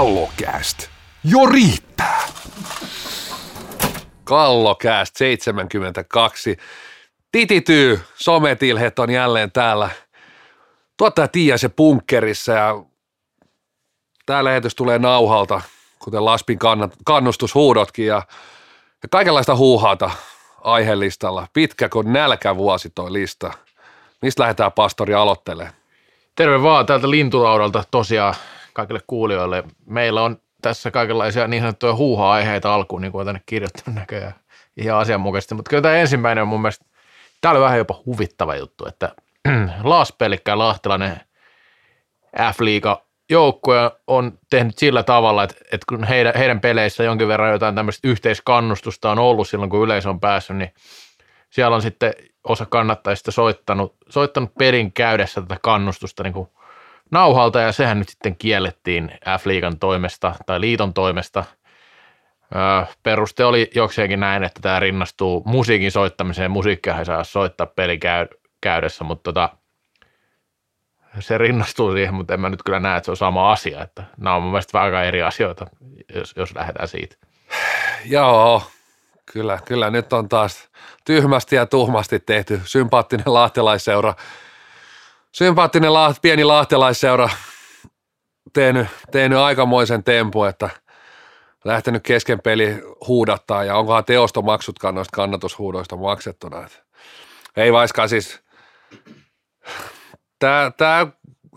Kallokääst. Jo riittää. Kallokääst 72. Titityy, sometilhet on jälleen täällä. Tuottaja se punkkerissa ja tämä lähetys tulee nauhalta, kuten Laspin kannustushuudotkin ja, ja kaikenlaista huuhaata aihelistalla. Pitkä kuin nälkävuosi toi lista. Mistä lähdetään pastori aloittelemaan? Terve vaan täältä Lintulaudalta tosiaan kaikille kuulijoille. Meillä on tässä kaikenlaisia niin sanottuja huuha-aiheita alkuun, niin kuin tänne kirjoittanut näköjään ihan asianmukaisesti. Mutta kyllä tämä ensimmäinen on mun mielestä, tämä oli vähän jopa huvittava juttu, että Laas Pelikkä Lahtelainen F-liiga joukkue on tehnyt sillä tavalla, että, että kun heidän, heidän peleissä jonkin verran jotain tämmöistä yhteiskannustusta on ollut silloin, kun yleisö on päässyt, niin siellä on sitten osa kannattajista soittanut, soittanut pelin käydessä tätä kannustusta niin kuin nauhalta ja sehän nyt sitten kiellettiin F-liigan toimesta tai liiton toimesta. peruste oli jokseenkin näin, että tämä rinnastuu musiikin soittamiseen. Musiikkia ei saa soittaa pelin käydessä, mutta tota, se rinnastuu siihen, mutta en mä nyt kyllä näe, että se on sama asia. Että nämä on mun mielestä aika eri asioita, jos, jos lähdetään siitä. Joo, kyllä, kyllä nyt on taas tyhmästi ja tuhmasti tehty sympaattinen lahtelaisseura – sympaattinen laht, pieni lahtelaisseura tehnyt, tehnyt aikamoisen tempu, että lähtenyt kesken peli huudattaa ja onkohan teostomaksutkaan noista kannatushuudoista maksettuna. Että ei vaiskaan siis, tämä, tämä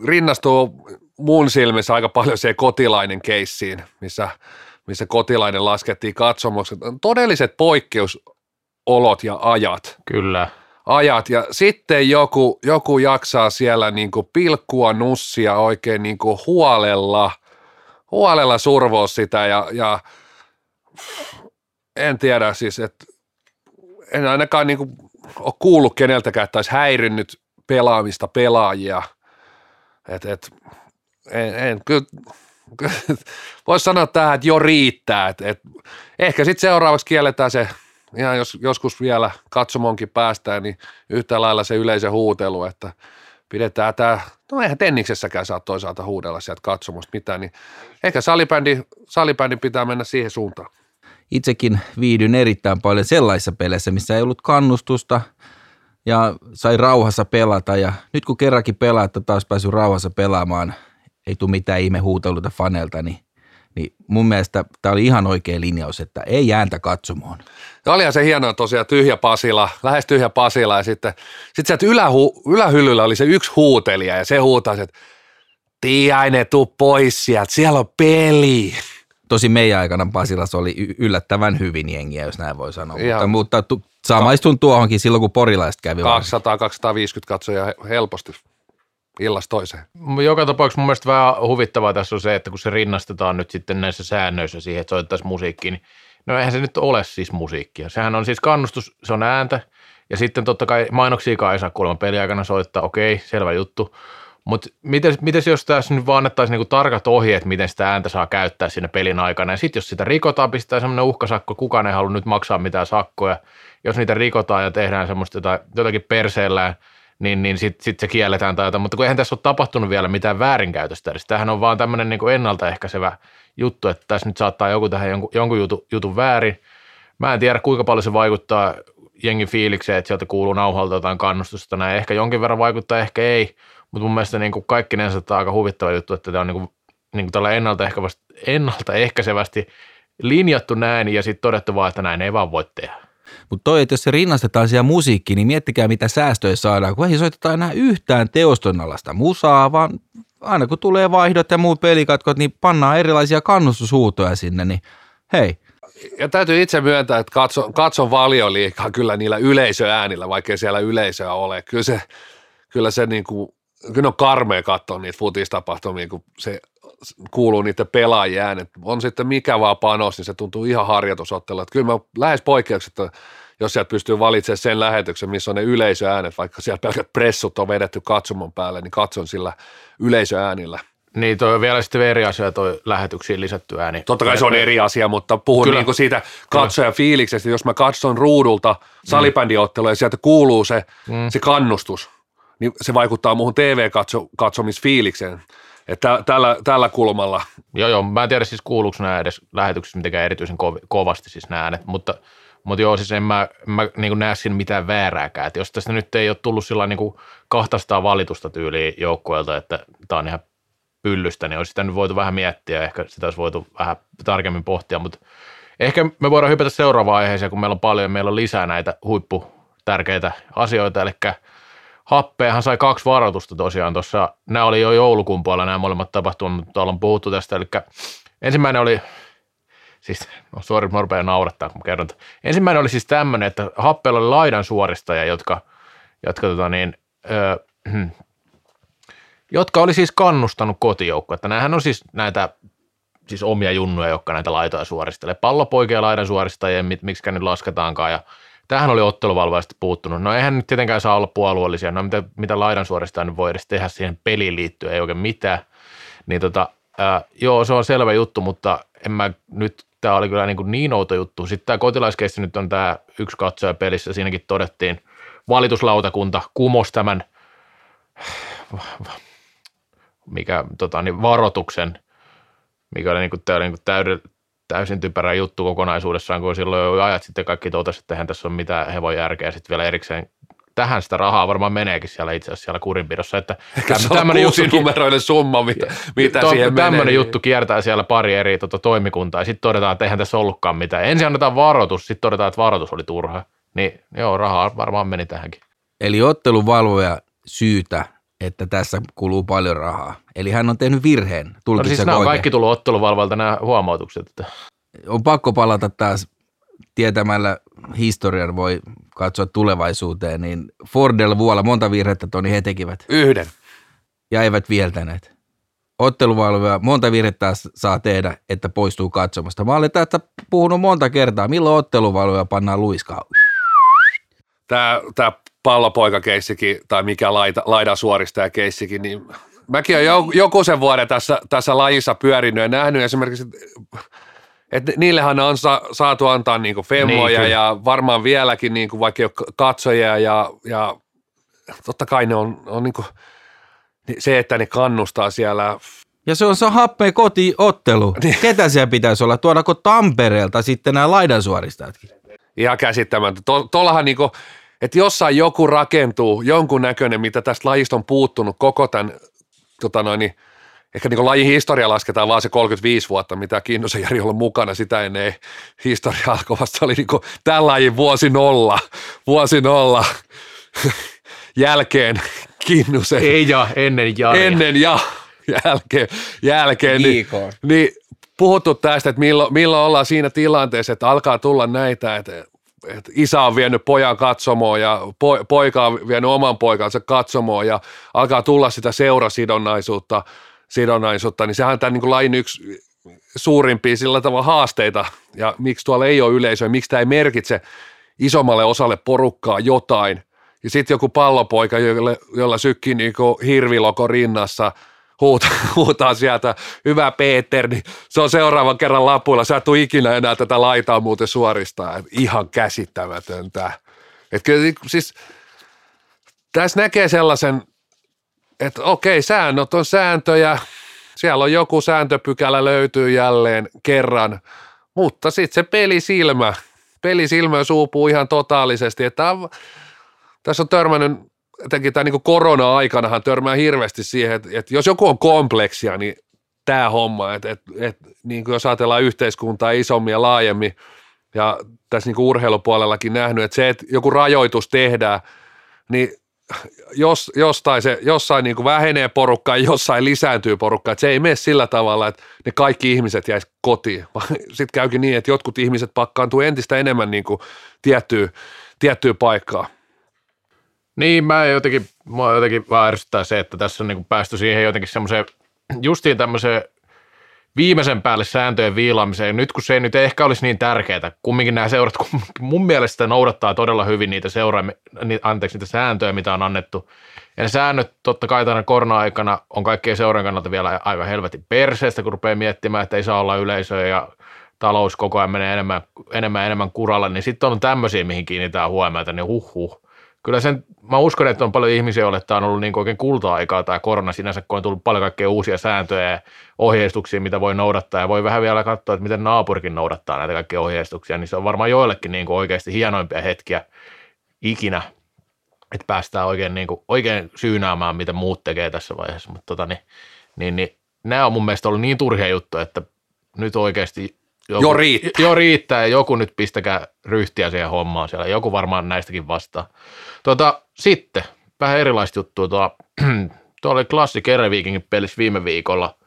rinnastuu mun silmissä aika paljon siihen kotilainen keissiin, missä, missä kotilainen laskettiin katsomukset. Todelliset poikkeusolot ja ajat. Kyllä ajat ja sitten joku, joku jaksaa siellä niin kuin pilkkua nussia oikein niin kuin huolella, huolella survoa sitä ja, ja en tiedä siis, että en ainakaan niin kuin ole kuullut keneltäkään, että olisi häirinnyt pelaamista pelaajia. Et, et, en, en, kyllä, voisi sanoa tähän, että jo riittää. Et, et, ehkä sitten seuraavaksi kielletään se – ihan jos joskus vielä katsomonkin päästään, niin yhtä lailla se yleisö huutelu, että pidetään tämä, no eihän tenniksessäkään saa toisaalta huudella sieltä katsomusta mitään, niin ehkä salibändi, salibändi pitää mennä siihen suuntaan. Itsekin viidyn erittäin paljon sellaisissa peleissä, missä ei ollut kannustusta ja sai rauhassa pelata ja nyt kun kerrankin pelaa, että taas pääsy rauhassa pelaamaan, ei tule mitään ihme huuteluita fanelta, niin niin mun mielestä tämä oli ihan oikea linjaus, että ei jääntä katsomoon. Ja olihan se hienoa tosiaan tyhjä Pasila, lähes tyhjä Pasila ja sitten sit sieltä ylähu, ylähyllyllä oli se yksi huutelija ja se huutasi, että Tiaine, tuu pois sieltä, siellä on peli. Tosi meidän aikana Pasilassa oli yllättävän hyvin jengiä, jos näin voi sanoa, Ihan. mutta, mutta samaistun tuohonkin silloin, kun porilaiset kävi. 200-250 katsoja helposti illasta toiseen. Joka tapauksessa mun mielestä vähän huvittavaa tässä on se, että kun se rinnastetaan nyt sitten näissä säännöissä siihen, että soittaisi musiikkiin, niin no eihän se nyt ole siis musiikkia. Sehän on siis kannustus, se on ääntä, ja sitten totta kai mainoksiakaan ei saa kuulemma peliaikana soittaa, okei, selvä juttu. Mutta miten, miten jos tässä nyt vaan annettaisiin niinku tarkat ohjeet, miten sitä ääntä saa käyttää siinä pelin aikana, ja sitten jos sitä rikotaan, pistää semmoinen uhkasakko, kukaan ei halua nyt maksaa mitään sakkoja, jos niitä rikotaan ja tehdään semmoista jotain, jotakin perseellään – niin, niin sitten sit se kielletään tai jotain, mutta kun eihän tässä ole tapahtunut vielä mitään väärinkäytöstä edes. Tämähän on vaan tämmöinen niin ennaltaehkäisevä juttu, että tässä nyt saattaa joku tähän jonkun, jonkun jutun, jutun väärin. Mä en tiedä, kuinka paljon se vaikuttaa jengin fiilikseen, että sieltä kuuluu nauhalta jotain kannustusta. Näin ehkä jonkin verran vaikuttaa, ehkä ei, mutta mun mielestä niin kuin kaikkinensa tämä on aika huvittava juttu, että tämä on niin kuin, niin kuin tällä ennaltaehkäisevästi linjattu näin ja sitten todettu vaan, että näin ei vaan voi tehdä. Mutta toi, että jos se rinnastetaan siihen musiikkiin, niin miettikää mitä säästöjä saadaan, kun ei soiteta enää yhtään teostonalasta musaa, vaan aina kun tulee vaihdot ja muut pelikatkot, niin pannaan erilaisia kannustushuutoja sinne, niin hei. Ja täytyy itse myöntää, että katson, katson valioliikaa kyllä niillä yleisöäänillä, vaikkei siellä yleisöä ole. Kyllä se, kyllä se niin kuin, kyllä on karmea katsoa niitä futistapahtumia, kun se kuuluu niiden pelaajien äänet. On sitten mikä vaan panos, niin se tuntuu ihan harjoitusottelu. Kyllä mä lähes poikkeuksetta, jos sieltä pystyy valitsemaan sen lähetyksen, missä on ne yleisöäänet, vaikka siellä pelkät pressut on vedetty katsomon päälle, niin katson sillä yleisöäänillä. Niin, toi on vielä sitten eri asia, toi lähetyksiin lisätty ääni. Totta kai se on eri asia, mutta puhun Kyllä. niin siitä katsojan fiiliksestä. Jos mä katson ruudulta salibändiottelua ja sieltä kuuluu se, mm. se kannustus, niin se vaikuttaa muuhun TV-katsomisfiilikseen Että tällä, tällä kulmalla. Joo, joo, mä en tiedä siis kuuluuko nämä edes lähetyksessä mitenkään erityisen ko- kovasti siis nämä äänet, mutta, mutta joo, siis en mä, mä niin näe siinä mitään väärääkään. Että jos tästä nyt ei ole tullut sillä niin 200 valitusta tyyliin joukkueelta, että tämä on ihan pyllystä, niin olisi sitä nyt voitu vähän miettiä, ehkä sitä olisi voitu vähän tarkemmin pohtia, mutta ehkä me voidaan hypätä seuraavaan aiheeseen, kun meillä on paljon, meillä on lisää näitä huippu tärkeitä asioita, eli Happeahan sai kaksi varoitusta tosiaan tuossa, nämä oli jo joulukuun puolella nämä molemmat tapahtumat, mutta ollaan puhuttu tästä, eli ensimmäinen oli, siis no suori, mä rupean naurattaa, kun kerron. Ensimmäinen oli siis tämmöinen, että Happeella oli laidan suoristaja, jotka, jotka tota niin, öö, jotka oli siis kannustanut kotijoukkoa. Että näähän on siis näitä siis omia junnuja, jotka näitä laitoja suoristelee. Pallopoikia laidan suoristajia, miksi nyt lasketaankaan. Ja tähän oli otteluvalvaisesti puuttunut. No eihän nyt tietenkään saa olla puolueellisia. No mitä, mitä laidan suoristaja voi edes tehdä siihen peliin liittyen, ei oikein mitään. Niin tota, ää, joo, se on selvä juttu, mutta en mä nyt, tämä oli kyllä niin, kuin niin outo juttu. Sitten tämä kotilaiskeissi nyt on tämä yksi katsoja pelissä, siinäkin todettiin, valituslautakunta kumos tämän mikä, tota, niin varoituksen, mikä oli, niin kuin, tämä oli niin täyden, täysin typerä juttu kokonaisuudessaan, kun silloin jo ajat sitten kaikki totesi, että eihän tässä ole mitään hevon järkeä sitten vielä erikseen tähän sitä rahaa varmaan meneekin siellä itse asiassa siellä kurinpidossa. Että tämmöinen juttu, numeroinen summa, mitä, mitä to, siihen Tämmöinen menee. juttu kiertää siellä pari eri tota, toimikuntaa ja sitten todetaan, että eihän tässä ollutkaan mitään. Ensin annetaan varoitus, sitten todetaan, että varoitus oli turha. Niin joo, rahaa varmaan meni tähänkin. Eli otteluvalvoja syytä että tässä kuluu paljon rahaa. Eli hän on tehnyt virheen. No siis nämä on kaikki tullut otteluvalvalta nämä huomautukset. Että. On pakko palata taas tietämällä historian voi katsoa tulevaisuuteen, niin Fordella vuolla monta virhettä Toni he tekivät. Yhden. Ja eivät vieltäneet. Otteluvalvoja monta virhettä saa tehdä, että poistuu katsomasta. Mä olen tästä puhunut monta kertaa. Milloin otteluvalvoja pannaan luiskaa? Tämä, tämä pallopoikakeissikin tai mikä laita, laidan suoristaja keissikin, niin mäkin olen joku sen vuoden tässä, tässä lajissa pyörinyt ja nähnyt esimerkiksi, että niillehän on sa, saatu antaa niinku femmoja niin, ja varmaan vieläkin niinku vaikka katsojia ja, ja totta kai ne on, on niinku, se, että ne kannustaa siellä ja se on se happea kotiottelu. Niin. Ketä siellä pitäisi olla? Tuodaanko Tampereelta sitten nämä laidansuoristajatkin? Ihan käsittämättä. Tuollahan niinku, että jossain joku rakentuu, jonkun näköinen, mitä tästä lajista on puuttunut koko tämän, tota noin, niin, ehkä niin lajin historia lasketaan vaan se 35 vuotta, mitä Kinnosen Jari on mukana, sitä ennen historia alkoi, vasta oli niin tämän lajin vuosi nolla, vuosi nolla jälkeen Kinnusen. Ei ja, ennen ja. Ennen ja jälkeen, jälkeen niin, niin puhuttu tästä, että milloin, milloin ollaan siinä tilanteessa, että alkaa tulla näitä, että että isä on vienyt pojan katsomoon ja po, poika on vienyt oman poikansa katsomoon ja alkaa tulla sitä seurasidonnaisuutta, sidonnaisuutta, niin sehän on tämän niin kuin lain yksi suurimpia sillä tavalla haasteita ja miksi tuolla ei ole yleisöä, miksi tämä ei merkitse isommalle osalle porukkaa jotain. Ja sitten joku pallopoika, jolla, jolla sykkii niin hirviloko rinnassa – huutaa, huutaa sieltä, hyvä Peter, niin se on seuraavan kerran lapuilla. Sä et ikinä enää tätä laitaa muuten suoristaa. Ihan käsittämätöntä. Että kyllä siis tässä näkee sellaisen, että okei, säännöt on sääntöjä, siellä on joku sääntöpykälä löytyy jälleen kerran, mutta sitten se pelisilmä, pelisilmä suupuu ihan totaalisesti, että tässä on törmännyt etenkin tämä niin korona-aikanahan törmää hirveästi siihen, että, että jos joku on kompleksia, niin tämä homma, että, että, että niin kuin jos ajatellaan yhteiskuntaa isommin ja laajemmin, ja tässä niin kuin urheilupuolellakin nähnyt, että se, että joku rajoitus tehdään, niin jos, jostain, se, jossain niin kuin vähenee porukka ja jossain lisääntyy porukka, että se ei mene sillä tavalla, että ne kaikki ihmiset jäisi kotiin, sitten käykin niin, että jotkut ihmiset pakkaantuu entistä enemmän niin kuin tiettyyn, tiettyyn. Niin, mä jotenkin, mua jotenkin vaan se, että tässä on niin päästy siihen jotenkin semmoiseen, justiin tämmöiseen viimeisen päälle sääntöjen viilaamiseen. Nyt kun se ei nyt ehkä olisi niin tärkeää, kumminkin nämä seurat mun mielestä noudattaa todella hyvin niitä seuraa, anteeksi, niitä sääntöjä, mitä on annettu. Ja ne säännöt totta kai tänä korona-aikana on kaikkien seuran kannalta vielä aika helvetin perseestä, kun rupeaa miettimään, että ei saa olla yleisöä ja talous koko ajan menee enemmän enemmän, enemmän kuralla, niin sitten on tämmöisiä, mihin kiinnitetään huomiota, niin huh huh kyllä sen, mä uskon, että on paljon ihmisiä, joille tämä on ollut niin oikein kulta-aikaa tämä korona sinänsä, kun on tullut paljon kaikkea uusia sääntöjä ja ohjeistuksia, mitä voi noudattaa ja voi vähän vielä katsoa, että miten naapurikin noudattaa näitä kaikkia ohjeistuksia, niin se on varmaan joillekin niin kuin oikeasti hienoimpia hetkiä ikinä, että päästään oikein, niin kuin, oikein syynäämään, mitä muut tekee tässä vaiheessa, mutta tota, niin, niin, niin, nämä on mun mielestä ollut niin turhia juttuja, että nyt oikeasti joku, Jo riittää. Jo riittää ja joku nyt pistäkää ryhtiä siihen hommaan siellä. Joku varmaan näistäkin vastaa. Tuota, sitten vähän erilaista juttua. Tuo, tuo oli Classic Erevikingin pelissä viime viikolla.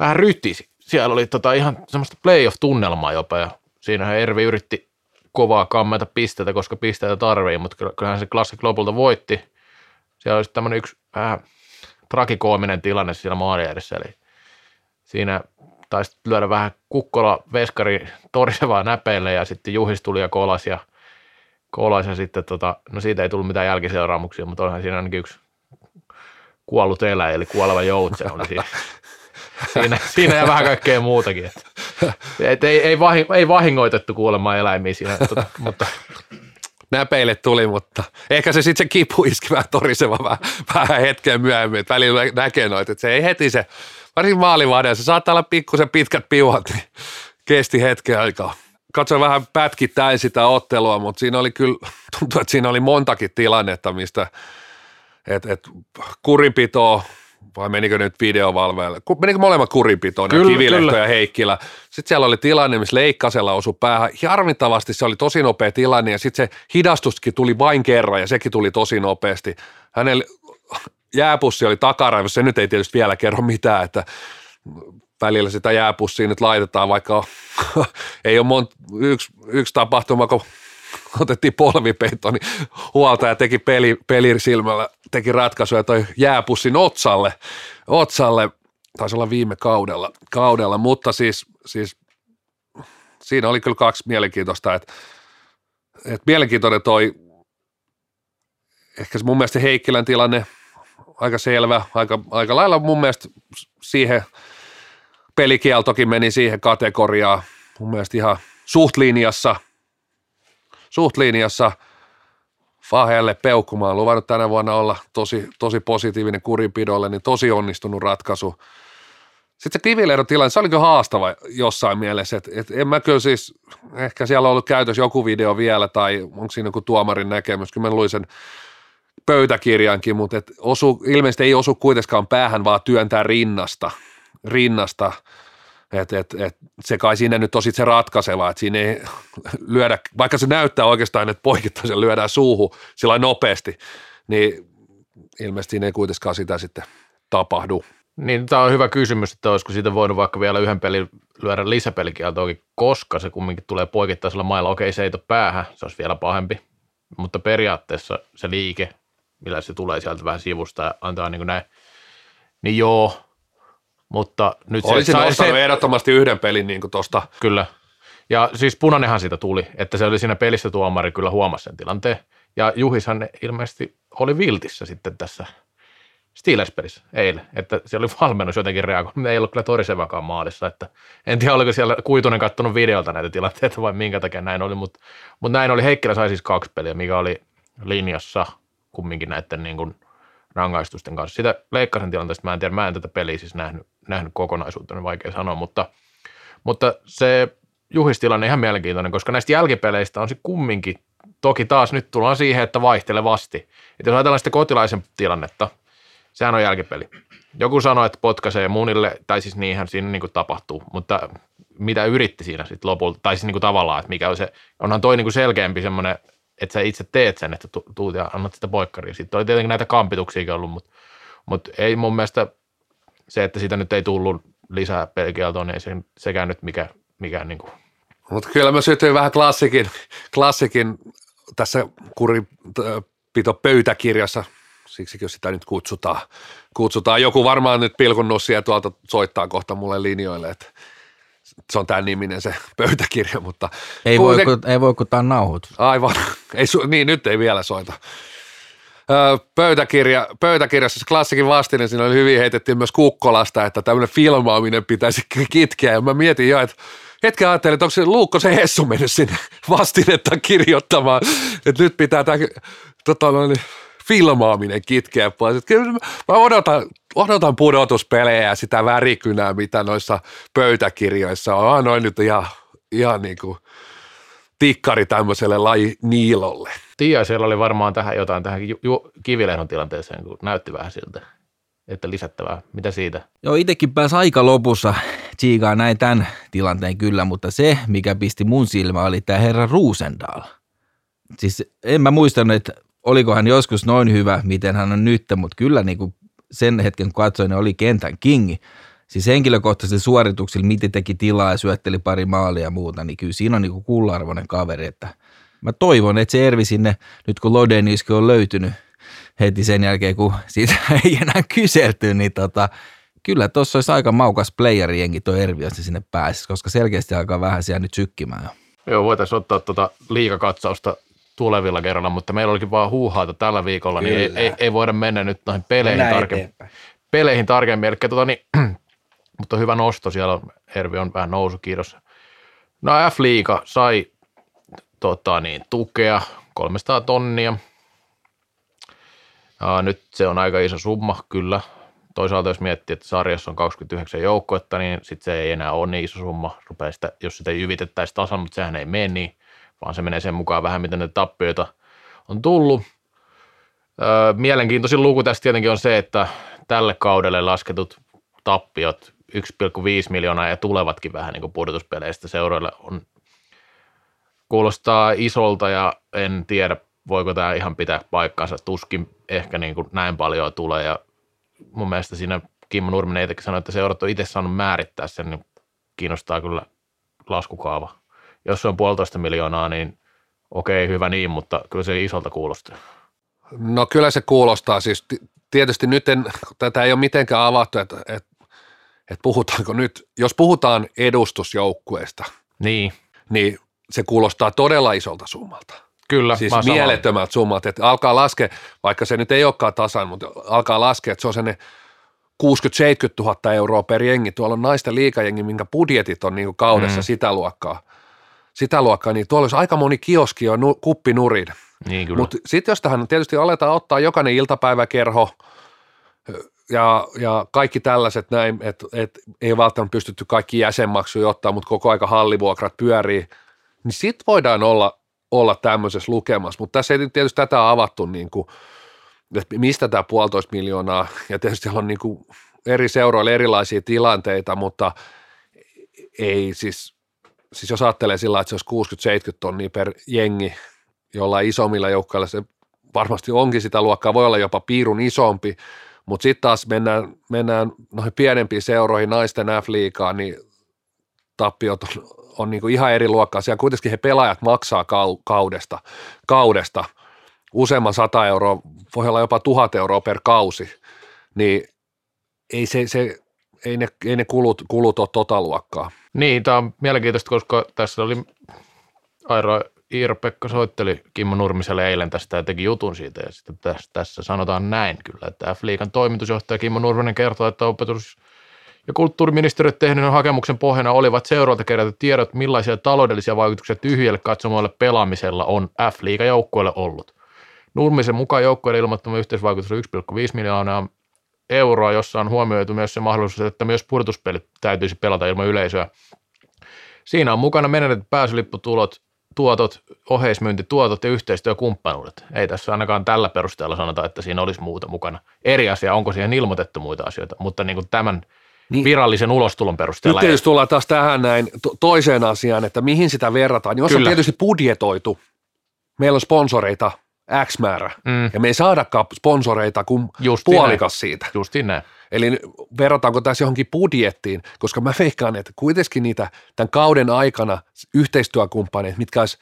Vähän rytisi. Siellä oli tota ihan semmoista playoff-tunnelmaa jopa ja siinähän Ervi yritti kovaa kammeta pisteitä, koska pisteitä tarvii, mutta kyllä- kyllähän se Classic lopulta voitti. Siellä oli tämmöinen yksi vähän trakikoominen tilanne siellä edessä, eli siinä taisi lyödä vähän kukkola veskari torisevaa näpeille ja sitten Juhis tuli ja kolas ja, kolas ja sitten tota, no siitä ei tullut mitään jälkiseuraamuksia, mutta onhan siinä ainakin yksi kuollut eläin, eli kuoleva joutsen oli siinä. Siinä, siinä ja vähän kaikkea muutakin. Että, et ei, ei, vahi, ei vahingoitettu kuulemma eläimiä siinä, tota, mutta näpeille tuli, mutta ehkä se sitten se kipu iski vähän toriseva vähän, vähän hetken myöhemmin, että välillä näkee noita, että se ei heti se, varsinkin maalivahden, se saattaa olla pikkusen pitkät piuhat, niin kesti hetken aikaa. Katsoin vähän pätkittäin sitä ottelua, mutta siinä oli kyllä, tuntuu, että siinä oli montakin tilannetta, mistä, että et, kurinpitoa, vai menikö nyt videovalveelle? Ku- Menikö molemmat kurinpitoon, Kyllä, Kivilehto kyllä. ja Heikkilä. Sitten siellä oli tilanne, missä Leikkasella osui päähän. Harmittavasti se oli tosi nopea tilanne ja sitten se hidastuskin tuli vain kerran ja sekin tuli tosi nopeasti. Hänellä jääpussi oli takaraivossa, se nyt ei tietysti vielä kerro mitään, että välillä sitä jääpussia nyt laitetaan, vaikka ei ole mont, yksi, yksi tapahtuma, kun otettiin polvipeitto, niin huoltaja teki peli, pelisilmällä, teki ratkaisuja toi jääpussin otsalle, otsalle, taisi olla viime kaudella, kaudella mutta siis, siis siinä oli kyllä kaksi mielenkiintoista, että, että mielenkiintoinen toi, ehkä se mun mielestä Heikkilän tilanne, aika selvä, aika, aika lailla mun mielestä siihen pelikieltokin meni siihen kategoriaan, mun mielestä ihan suht linjassa, suht linjassa Fahelle peukkumaan, luvannut tänä vuonna olla tosi, tosi positiivinen kurinpidolle, niin tosi onnistunut ratkaisu. Sitten se Kivilehdon tilanne, se oli kyllä haastava jossain mielessä, että et en mä kyllä siis, ehkä siellä on ollut käytössä joku video vielä, tai onko siinä joku tuomarin näkemys, kyllä mä luin sen pöytäkirjankin, mutta et osu, ilmeisesti ei osu kuitenkaan päähän, vaan työntää rinnasta, rinnasta, et, et, et, se kai siinä nyt on se ratkaiseva, että siinä ei lyödä, vaikka se näyttää oikeastaan, että poikittaisen lyödään suuhun sillä nopeasti, niin ilmeisesti siinä ei kuitenkaan sitä sitten tapahdu. Niin, tämä on hyvä kysymys, että olisiko siitä voinut vaikka vielä yhden pelin lyödä lisäpelikieltoakin, koska se kumminkin tulee poikittaisella mailla. Okei, se ei ole päähän, se olisi vielä pahempi, mutta periaatteessa se liike, millä se tulee sieltä vähän sivusta ja antaa niin kuin näin, niin joo, mutta nyt se, Olisin sai- ottanut ehdottomasti yhden pelin niin tuosta, Kyllä. Ja siis punanenhan siitä tuli, että se oli siinä pelissä tuomari kyllä huomasi sen tilanteen. Ja Juhishan ilmeisesti oli viltissä sitten tässä Steelers-pelissä eilen, että siellä oli valmennus jotenkin reagoinut, mutta ei ollut kyllä Torisevakaan maalissa, että en tiedä oliko siellä Kuitunen katsonut videolta näitä tilanteita vai minkä takia näin oli, mutta, mutta näin oli, Heikkilä sai siis kaksi peliä, mikä oli linjassa kumminkin näiden niin kuin rangaistusten kanssa. Sitä leikkasen tilanteesta mä en tiedä, mä en tätä peliä siis nähnyt, nähnyt kokonaisuutta, niin vaikea sanoa, mutta, mutta se juhistilanne ihan mielenkiintoinen, koska näistä jälkipeleistä on se kumminkin, toki taas nyt tullaan siihen, että vaihtelevasti. Että jos ajatellaan sitä kotilaisen tilannetta, sehän on jälkipeli. Joku sanoi, että potkaisee munille, tai siis niinhän siinä niin kuin tapahtuu, mutta mitä yritti siinä sitten lopulta, tai siis niin kuin tavallaan, että mikä on se, onhan toi niin kuin selkeämpi semmoinen, että sä itse teet sen, että tu- tuut ja annat sitä poikkaria. Sitten oli tietenkin näitä kampituksiakin ollut, mutta, mutta ei mun mielestä se, että siitä nyt ei tullut lisää pelikieltoa, niin ei se, sekään nyt mikä, mikä niin kuin mutta kyllä mä sytyin vähän klassikin, klassikin tässä kuripito pöytäkirjassa, siksi sitä nyt kutsutaan, kutsutaan. Joku varmaan nyt pilkunnut siellä tuolta soittaa kohta mulle linjoille, että se on tämän niminen se pöytäkirja, mutta Ei voi, kun, ei voi, kun tämä on nauhoitus. Aivan, ei, su- niin nyt ei vielä soita. Öö, pöytäkirja, pöytäkirjassa se klassikin vastine, siinä oli hyvin heitettiin myös Kukkolasta, että tämmöinen filmaaminen pitäisi kitkeä. Ja mä mietin jo, että hetken ajattelin, että onko se Luukko se Hessu mennyt sinne vastinetta kirjoittamaan, että nyt pitää tämä tota, noin, filmaaminen kitkeä pois. Että kyllä mä odotan, odotan pudotuspelejä ja sitä värikynää, mitä noissa pöytäkirjoissa on. Ah, noin nyt ihan, ihan niin kuin tikkari tämmöiselle laji Niilolle. Tiia, siellä oli varmaan tähän jotain tähän ju- ju- kivilehdon tilanteeseen, kun näytti vähän siltä, että lisättävää. Mitä siitä? Joo, itsekin pääsi aika lopussa tsiikaa näin tämän tilanteen kyllä, mutta se, mikä pisti mun silmä, oli tämä herra Ruusendaal. Siis en mä muistanut, että oliko hän joskus noin hyvä, miten hän on nyt, mutta kyllä niin kuin sen hetken kun katsoin, niin oli kentän kingi. Siis henkilökohtaisilla suorituksilla, miten teki tilaa ja syötteli pari maalia ja muuta, niin kyllä siinä on niin kullarvoinen kaveri, että mä toivon, että se Ervi sinne, nyt kun Lodeniski on löytynyt heti sen jälkeen, kun siitä ei enää kyselty, niin tota, kyllä tuossa olisi aika maukas playerienkin tuo Ervi, jos se sinne pääsisi, koska selkeästi alkaa vähän siellä nyt sykkimään. Joo, voitaisiin ottaa tuota liikakatsausta tulevilla kerralla, mutta meillä olikin vaan huuhaata tällä viikolla, Kyllä. niin ei, ei, ei, voida mennä nyt noihin peleihin, tarkemmin. peleihin tarkemmin. Eli tuota, niin, mutta hyvä nosto, siellä Hervi on vähän nousu, kiitos. No F-liiga sai tota, niin, tukea 300 tonnia. Ja nyt se on aika iso summa, kyllä. Toisaalta jos miettii, että sarjassa on 29 joukkoetta, niin sitten se ei enää ole niin iso summa. Rupeaa sitä, jos sitä jyvitettäisiin tasan, mutta sehän ei mene niin vaan se menee sen mukaan vähän, miten ne tappioita on tullut. Mielenkiintoisin luku tästä tietenkin on se, että tälle kaudelle lasketut tappiot 1,5 miljoonaa ja tulevatkin vähän niin kuin pudotuspeleistä seuroille on, kuulostaa isolta ja en tiedä, voiko tämä ihan pitää paikkansa. Tuskin ehkä niin kuin näin paljon tulee ja mun mielestä siinä Kimmo Nurminen itsekin sanoi, että seurat on itse saanut määrittää sen, niin kiinnostaa kyllä laskukaava jos se on puolitoista miljoonaa, niin okei, hyvä niin, mutta kyllä se isolta kuulostaa. No kyllä se kuulostaa. Siis tietysti nyt en, tätä ei ole mitenkään avattu, että, että, että puhutaanko nyt, jos puhutaan edustusjoukkueesta, niin. niin se kuulostaa todella isolta summalta. Kyllä. Siis mielettömältä summalta, että alkaa laskea, vaikka se nyt ei olekaan tasan, mutta alkaa laskea, että se on sellainen 60-70 000 euroa per jengi. Tuolla on naisten liikajengi, minkä budjetit on niin kaudessa mm. sitä luokkaa sitä luokkaa, niin tuolla olisi aika moni kioski ja nu, kuppinurin. Niin kyllä. Mutta sitten jos tähän tietysti aletaan ottaa jokainen iltapäiväkerho ja, ja kaikki tällaiset näin, että et ei välttämättä pystytty kaikki jäsenmaksuja ottaa, mutta koko aika hallivuokrat pyörii, niin sitten voidaan olla, olla tämmöisessä lukemassa. Mutta tässä ei tietysti tätä avattu, niin kuin, että mistä tämä puolitoista miljoonaa, ja tietysti on niin kuin eri seuroilla erilaisia tilanteita, mutta ei siis siis jos ajattelee sillä että se olisi 60-70 tonnia per jengi, jolla isommilla joukkoilla se varmasti onkin sitä luokkaa, voi olla jopa piirun isompi, mutta sitten taas mennään, mennään noihin pienempiin seuroihin, naisten F-liigaan, niin tappiot on, on niin ihan eri luokkaa. Siellä kuitenkin he pelaajat maksaa kau, kaudesta, kaudesta useamman 100 euroa, voi olla jopa 1000 euroa per kausi, niin ei se, se ei ne, ei ne kulut, kulut ole tota luokkaa. Niin, tämä on mielenkiintoista, koska tässä oli Airo Iiro-Pekka soitteli Kimmo Nurmiselle eilen tästä ja teki jutun siitä. Ja sitten tässä, tässä sanotaan näin kyllä, että F-liikan toimitusjohtaja Kimmo Nurminen kertoo, että opetus- ja kulttuuriministeriö tehneen hakemuksen pohjana olivat seuraalta kerätyt tiedot, millaisia taloudellisia vaikutuksia tyhjälle katsomoille pelaamisella on F-liigajoukkueelle ollut. Nurmisen mukaan joukkueiden ilmoittama yhteisvaikutus on 1,5 miljoonaa euroa, jossa on huomioitu myös se mahdollisuus, että myös pudotuspelit täytyisi pelata ilman yleisöä. Siinä on mukana menetetyt pääsylipputulot, tuotot, oheismyyntituotot ja yhteistyökumppanuudet. Ei tässä ainakaan tällä perusteella sanota, että siinä olisi muuta mukana. Eri asia, onko siihen ilmoitettu muita asioita, mutta niin kuin tämän niin. virallisen ulostulon perusteella. Nyt tietysti tullaan taas tähän näin to- toiseen asiaan, että mihin sitä verrataan. Jos Kyllä. on tietysti budjetoitu, meillä on sponsoreita – X määrä, mm. ja me ei saadakaan sponsoreita kuin Justiin puolikas näin. siitä. Justiin näin. Eli verrataanko tässä johonkin budjettiin, koska mä veikkaan, että kuitenkin niitä tämän kauden aikana yhteistyökumppaneita, mitkä olisi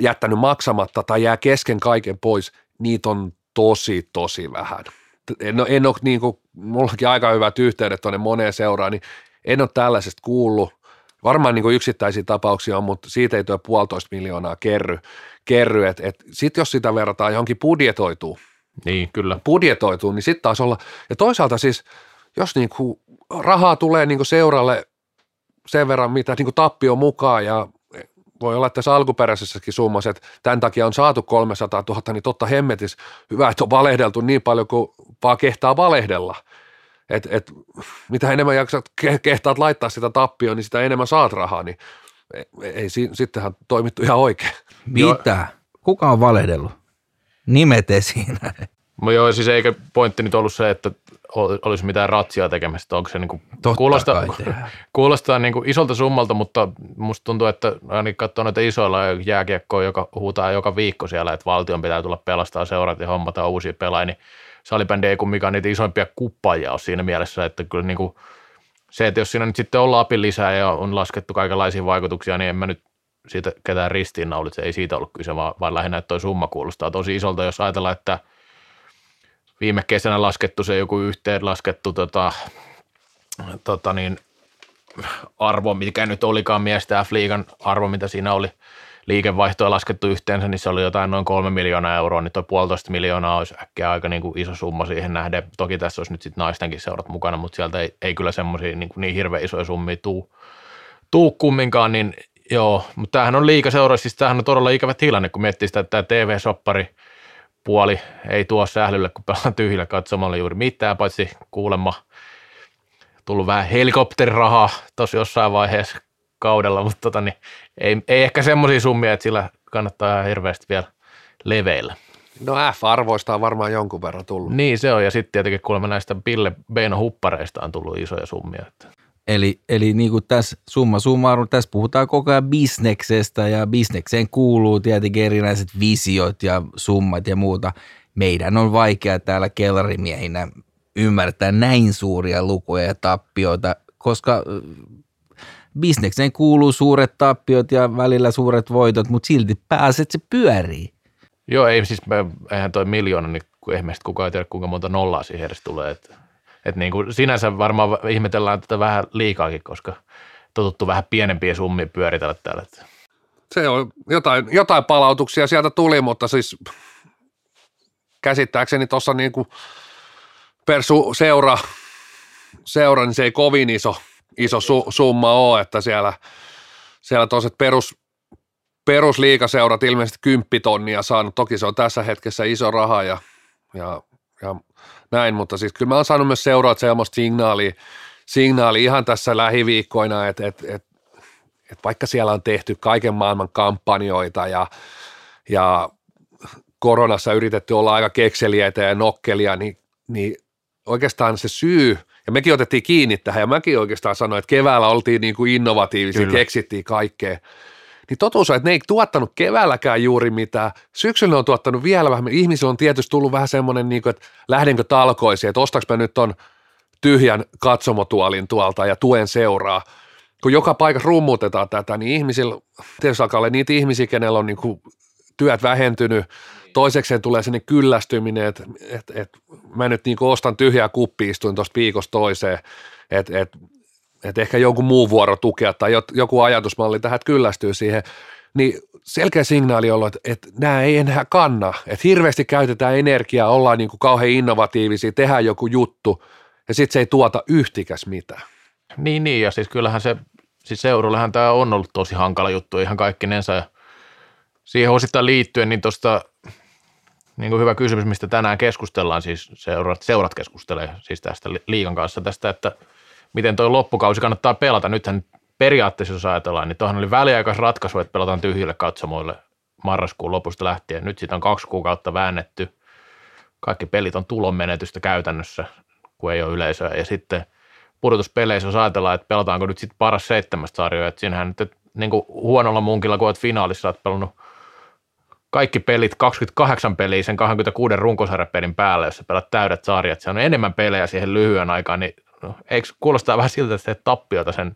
jättänyt maksamatta tai jää kesken kaiken pois, niitä on tosi, tosi vähän. En, ole, en ole niin kuin, mullakin aika hyvät yhteydet tuonne moneen seuraan, niin en ole tällaisesta kuullut. Varmaan niin kuin yksittäisiä tapauksia on, mutta siitä ei tuo puolitoista miljoonaa kerry kerry, et sitten jos sitä verrataan johonkin budjetoituun, niin, kyllä. budjetoituun, niin sitten taas olla, ja toisaalta siis, jos niinku rahaa tulee niinku seuralle sen verran, mitä niinku tappio mukaan ja voi olla, että tässä alkuperäisessäkin summassa, että tämän takia on saatu 300 000, niin totta hemmetis, hyvä, että on valehdeltu niin paljon kuin vaan kehtaa valehdella. Et, et, mitä enemmän jaksat, ke- kehtaat laittaa sitä tappioon, niin sitä enemmän saat rahaa, niin ei, ei si- sittenhän toimittu ihan oikein. Mitä? Kuka on valehdellut? Nimet esiin. Mutta joo, siis eikä pointti nyt ollut se, että ol- olisi mitään ratsia tekemistä. Onko se niinku, Totta kuulostaa, kuulostaa niinku isolta summalta, mutta musta tuntuu, että ainakin katsoo noita isoilla jääkiekkoa, joka huutaa joka viikko siellä, että valtion pitää tulla pelastaa seurat ja hommata uusia pelaajia, niin salibändi ei kumminkaan niitä isoimpia kuppajia ole siinä mielessä, että kyllä niinku, se, että jos siinä nyt sitten on lapin lisää ja on laskettu kaikenlaisia vaikutuksia, niin en mä nyt siitä ketään ristiinnaulitse, ei siitä ollut kyse, vaan, vaan lähinnä, että toi summa kuulostaa tosi isolta, jos ajatellaan, että viime kesänä laskettu se joku yhteen laskettu tota, tota niin, arvo, mikä nyt olikaan miestä F-liigan arvo, mitä siinä oli liikevaihtoa laskettu yhteensä, niin se oli jotain noin kolme miljoonaa euroa, niin tuo puolitoista miljoonaa olisi äkkiä aika niin kuin iso summa siihen nähden. Toki tässä olisi nyt sitten naistenkin seurat mukana, mutta sieltä ei, ei kyllä semmoisia niin, niin hirveän isoja summia tuu, tuu kumminkaan, niin joo, mutta tämähän on liikaseura, siis tämähän on todella ikävä tilanne, kun miettii sitä, että tämä TV-soppari puoli ei tuo sählylle, kun pelataan tyhjillä katsomalla juuri mitään, paitsi kuulemma tullut vähän helikopterirahaa tuossa jossain vaiheessa kaudella, mutta tota, niin ei, ei, ehkä semmoisia summia, että sillä kannattaa hirveästi vielä leveillä. No F-arvoista on varmaan jonkun verran tullut. Niin se on, ja sitten tietenkin kuulemma näistä Pille Beino huppareista on tullut isoja summia. Että. Eli, eli niin kuin tässä summa summarum, tässä puhutaan koko ajan bisneksestä ja bisnekseen kuuluu tietenkin erinäiset visiot ja summat ja muuta. Meidän on vaikea täällä kellarimiehinä ymmärtää näin suuria lukuja ja tappioita, koska bisnekseen kuuluu suuret tappiot ja välillä suuret voitot, mutta silti pääset se pyörii. Joo, ei siis, mä- eihän toi miljoona, niin meistä kukaan tiedä, kuinka monta nollaa siihen edes tulee. Että, että niin kuin sinänsä varmaan ihmetellään tätä vähän liikaakin, koska totuttu vähän pienempiä summia pyöritellä täällä. Se on jotain, jotain palautuksia sieltä tuli, mutta siis käsittääkseni tuossa niin kuin seura, seura, niin se ei kovin iso, iso su, summa ole, että siellä, siellä toiset perus, perusliikaseurat ilmeisesti kymppitonnia saanut, toki se on tässä hetkessä iso raha ja, ja, ja näin, mutta siis kyllä mä oon saanut myös seuraa semmoista signaalia, signaali ihan tässä lähiviikkoina, että, että, että että vaikka siellä on tehty kaiken maailman kampanjoita ja, ja koronassa yritetty olla aika kekseliäitä ja nokkelia, niin, niin oikeastaan se syy, ja mekin otettiin kiinni tähän, ja mäkin oikeastaan sanoin, että keväällä oltiin niin kuin innovatiivisia, Kyllä. keksittiin kaikkea. Niin totuus on, että ne ei tuottanut keväälläkään juuri mitään. Syksyllä ne on tuottanut vielä vähemmän. Ihmisillä on tietysti tullut vähän semmoinen, niin kuin, että lähdenkö talkoisiin, että ostaks mä nyt ton tyhjän katsomotuolin tuolta ja tuen seuraa. Kun joka paikassa rummutetaan tätä, niin ihmisillä, tietysti alkaa olla niitä ihmisiä, kenellä on niin kuin työt vähentynyt, toisekseen tulee sinne kyllästyminen, että et, et, mä nyt niin ostan tyhjää kuppi, istuin tuosta viikosta toiseen, että et, et ehkä joku muu vuoro tukea tai joku ajatusmalli tähän, kyllästyy siihen, niin selkeä signaali on ollut, että, että nämä ei enää kanna, että hirveästi käytetään energiaa, ollaan niin kuin kauhean innovatiivisia, tehdään joku juttu ja sitten se ei tuota yhtikäs mitään. Niin, niin, ja siis kyllähän se, siis seurullehan tämä on ollut tosi hankala juttu ihan kaikkinensa, ja siihen osittain liittyen, niin tuosta niin kuin hyvä kysymys, mistä tänään keskustellaan, siis seurat, seurat keskustelee siis tästä li- liigan kanssa tästä, että miten tuo loppukausi kannattaa pelata. Nythän periaatteessa, jos ajatellaan, niin tuohon oli väliaikais ratkaisu, että pelataan tyhjille katsomoille marraskuun lopusta lähtien. Nyt siitä on kaksi kuukautta väännetty. Kaikki pelit on tulonmenetystä käytännössä, kun ei ole yleisöä. Ja sitten pudotuspeleissä, jos ajatellaan, että pelataanko nyt sitten paras seitsemästä sarjoja, että siinähän nyt niin kuin huonolla munkilla, kun olet finaalissa, olet pelannut kaikki pelit, 28 peliä sen 26 runkosarjapelin päälle, jos sä pelat täydet sarjat, se on enemmän pelejä siihen lyhyen aikaan, niin no, eikö kuulostaa vähän siltä, että tappiota sen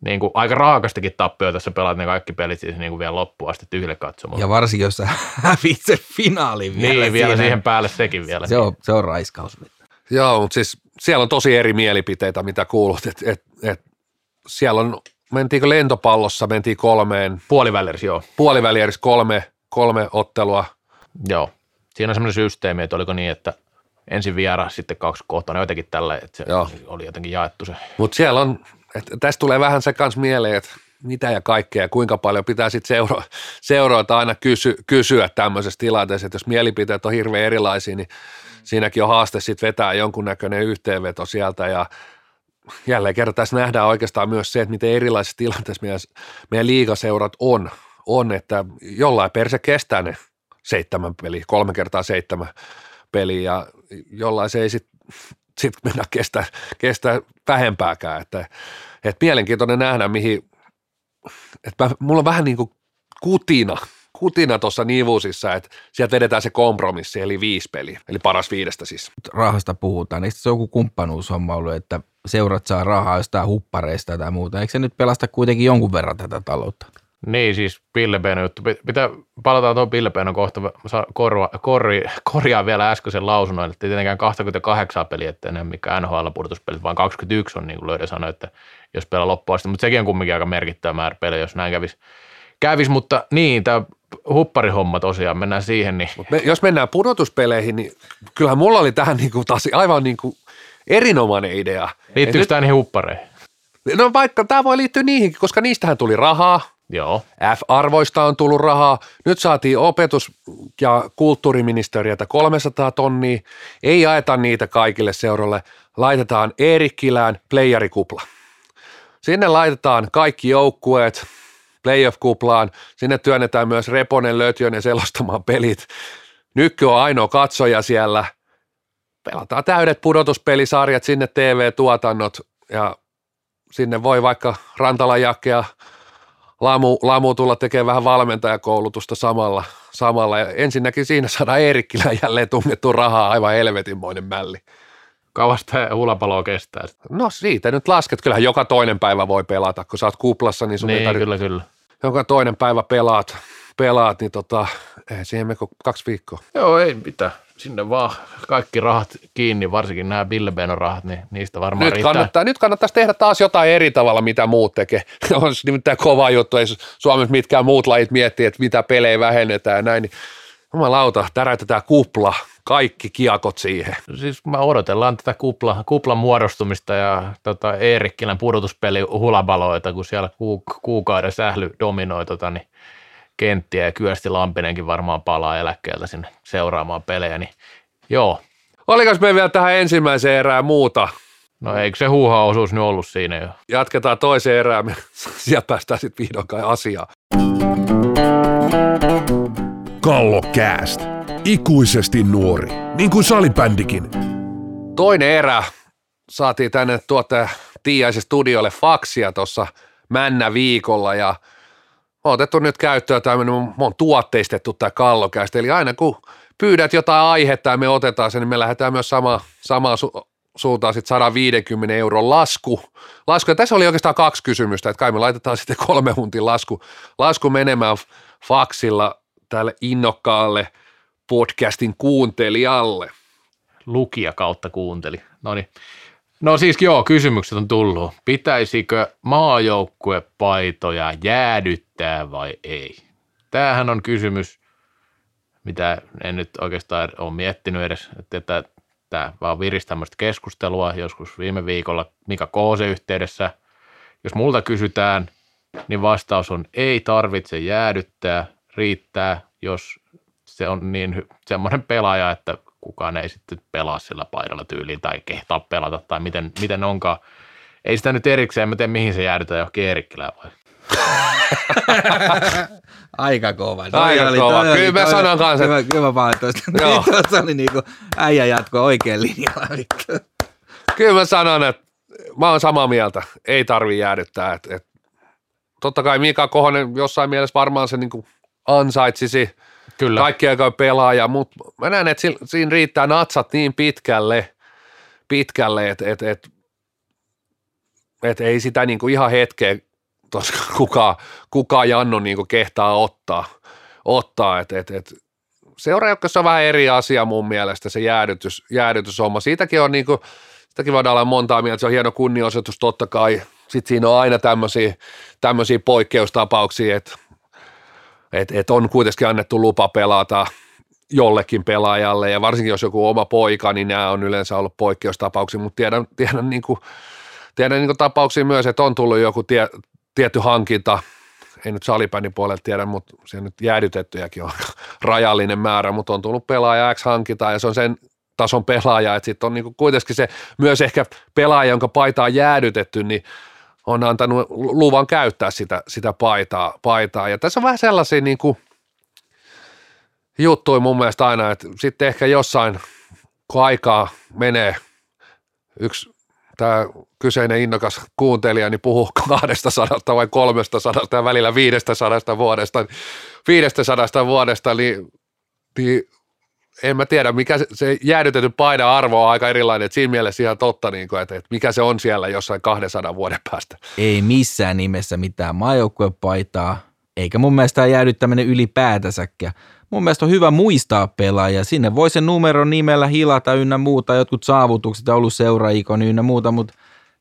niin kuin aika raakastikin tappioita, jos sä pelaat ne kaikki pelit siis niin kuin vielä loppuun asti tyhjille katsomaan. Ja varsinkin, jos sä hävit se finaalin vielä. niin, vielä siinä. siihen päälle sekin vielä. Se on, se on raiskaus. Joo, mutta siis siellä on tosi eri mielipiteitä, mitä kuulut. Et, et, et, siellä on, mentiinkö lentopallossa, mentiin kolmeen, Puolivälissä, joo. puolivälierissä kolme, kolme ottelua. Joo. Siinä on semmoinen systeemi, että oliko niin, että ensin vieras, sitten kaksi kohtaa, jotenkin tällä, että se Joo. oli jotenkin jaettu se. Mutta siellä on, et, tästä tulee vähän se kans mieleen, että mitä ja kaikkea ja kuinka paljon pitää sitten seuro, seuroilta aina kysy, kysyä tämmöisessä tilanteessa, että jos mielipiteet on hirveän erilaisia, niin siinäkin on haaste sitten vetää jonkunnäköinen yhteenveto sieltä ja jälleen kerran tässä nähdään oikeastaan myös se, että miten erilaisissa tilanteissa meidän, meidän liigaseurat on, on, että jollain perse kestää ne seitsemän peliä, kolme kertaa seitsemän peliä ja jollain se ei sitten sit mennä kestää, kestää vähempääkään, että, että mielenkiintoinen nähdä, mihin, että mulla on vähän niin kuin kutina, kutina tuossa nivuusissa, että sieltä vedetään se kompromissi, eli viisi peliä, eli paras viidestä siis. Rahasta puhutaan, eikö se joku kumppanuushomma ollut, että seurat saa rahaa jostain huppareista tai muuta, eikö se nyt pelasta kuitenkin jonkun verran tätä taloutta? Niin, siis Pillepeeno juttu. Pitää, palataan tuon Pillepeeno kohta, korva, korri, korjaa vielä äskeisen lausunnon, että tietenkään 28 peliä, että enää mikä NHL-pudotuspelit, vaan 21 on, niin kuin Löydä sanoi, että jos pelaa loppuun asti, mutta sekin on kumminkin aika merkittävä määrä pelejä, jos näin kävisi. Kävis, mutta niin, tämä hupparihomma tosiaan, mennään siihen. Niin. Mut me, jos mennään pudotuspeleihin, niin kyllähän mulla oli tähän niin kuin taas aivan niin kuin erinomainen idea. Liittyykö tämä niihin huppareihin? No vaikka tämä voi liittyä niihinkin, koska niistähän tuli rahaa, Joo. F-arvoista on tullut rahaa. Nyt saatiin opetus- ja kulttuuriministeriötä 300 tonnia. Ei jaeta niitä kaikille seurolle. Laitetaan Eerikkilään playerikupla. Sinne laitetaan kaikki joukkueet playoff-kuplaan. Sinne työnnetään myös Reponen, Lötjönen selostamaan pelit. Nykky on ainoa katsoja siellä. Pelataan täydet pudotuspelisarjat, sinne TV-tuotannot ja sinne voi vaikka Rantala Jakea Lamu, Lamu tulla tekemään vähän valmentajakoulutusta samalla, samalla. Ja ensinnäkin siinä saadaan Eerikkilä jälleen tunnettu rahaa, aivan helvetinmoinen mälli. Kauas tämä hulapalo kestää. No siitä nyt lasket, kyllähän joka toinen päivä voi pelata, kun sä oot kuplassa, niin sun Niin, ei tarvitse, kyllä, kyllä. joka toinen päivä pelaat, pelaat niin tota, ei siihen mene kuin kaksi viikkoa. Joo, ei mitään. Sinne vaan kaikki rahat kiinni, varsinkin nämä Billebenon rahat, niin niistä varmaan Nyt, riittää. kannattaa, nyt kannattaisi tehdä taas jotain eri tavalla, mitä muut tekee. On nimittäin kova juttu, ei Suomessa mitkään muut lajit miettii, että mitä pelejä vähennetään ja näin. Niin, jumalauta, täräytetään kupla, kaikki kiakot siihen. Siis mä odotellaan tätä kupla, kuplan muodostumista ja tota Eerikkilän pudotuspeli hulabaloita, kun siellä ku, kuukauden sähly dominoi tota, niin kenttiä ja Kyösti Lampinenkin varmaan palaa eläkkeeltä sinne seuraamaan pelejä, niin joo. Olikos me vielä tähän ensimmäiseen erään muuta? No eikö se huuha-osuus nyt ollut siinä jo? Jatketaan toiseen erään, me sieltä päästään sitten vihdoinkaan asiaan. Kallokääst. Ikuisesti nuori. Niin kuin salibändikin. Toinen erä saatiin tänne tuottaja Tiiaisen studiolle faksia tuossa männä viikolla ja on otettu nyt käyttöön tämmöinen, me on tuotteistettu tämä kallokäistä, eli aina kun pyydät jotain aihetta ja me otetaan sen, niin me lähdetään myös sama, samaan su- suuntaan sitten 150 euron lasku. lasku. Ja tässä oli oikeastaan kaksi kysymystä, että kai me laitetaan sitten kolme huntin lasku, lasku menemään faksilla tälle innokkaalle podcastin kuuntelijalle. Lukija kautta kuunteli. No niin. No siis joo, kysymykset on tullut. Pitäisikö maajoukkuepaitoja jäädyttää vai ei? Tämähän on kysymys, mitä en nyt oikeastaan ole miettinyt edes, että tämä vaan virisi tämmöistä keskustelua joskus viime viikolla Mika Koose yhteydessä. Jos multa kysytään, niin vastaus on ei tarvitse jäädyttää, riittää, jos se on niin semmoinen pelaaja, että kukaan ei sitten pelaa sillä paidalla tyyliin tai kehtaa pelata tai miten, miten onkaan. Ei sitä nyt erikseen, mä mihin se jäädytään johonkin Eerikkilään vai? Aika kova. Aika Toi kova. toi Kyllä mä toi sanon kanssa, Hyvä, hyvä vaan tuosta. Joo. Tuossa oli niinku äijä jatko oikein linjalla. vittu. Kyllä mä sanon, että mä oon samaa mieltä, ei tarvi jäädyttää. Et, et, totta kai Mika Kohonen jossain mielessä varmaan se niinku ansaitsisi Kyllä. kaikki aika pelaaja, mutta mä näen, että si- siinä riittää natsat niin pitkälle, pitkälle että et, et, et ei sitä niinku ihan hetkeä tos kukaan, kukaan Janno niinku kehtaa ottaa, ottaa että et, et, seuraajoukkossa on vähän eri asia mun mielestä se jäädytys, jäädytyshomma. Siitäkin on niinku, sitäkin voidaan olla montaa mieltä, se on hieno kunnioitus totta kai. Sitten siinä on aina tämmöisiä, tämmöisiä poikkeustapauksia, että et, et on kuitenkin annettu lupa pelata jollekin pelaajalle ja varsinkin jos joku oma poika, niin nämä on yleensä ollut poikkeustapauksia, mutta tiedän, tiedän, niin kuin, tiedän niin kuin tapauksia myös, että on tullut joku tie, tietty hankinta, ei nyt salibändin puolelta tiedä, mutta se nyt jäädytettyjäkin on rajallinen määrä, mutta on tullut pelaaja X hankinta ja se on sen tason pelaaja, että sitten on niinku kuitenkin se myös ehkä pelaaja, jonka paita on jäädytetty, niin on antanut luvan käyttää sitä, sitä paitaa, paitaa. Ja tässä on vähän sellaisia niinku juttuja mun mielestä aina, että sitten ehkä jossain, kun aikaa menee, yksi tämä kyseinen innokas kuuntelija niin puhuu 200 vai 300 ja välillä 500 vuodesta, 500 vuodesta, niin, niin en mä tiedä, mikä se, se jäädytetty paina-arvo on aika erilainen, että siinä mielessä ihan totta, niin kuin, että, että mikä se on siellä jossain 200 vuoden päästä. Ei missään nimessä mitään maajoukkuepaitaa, eikä mun mielestä jäädyttäminen ylipäätänsäkään. Mun mielestä on hyvä muistaa pelaaja. Sinne voi sen numeron nimellä hilata ynnä muuta, jotkut saavutukset ollut seuraikoni ynnä muuta, mutta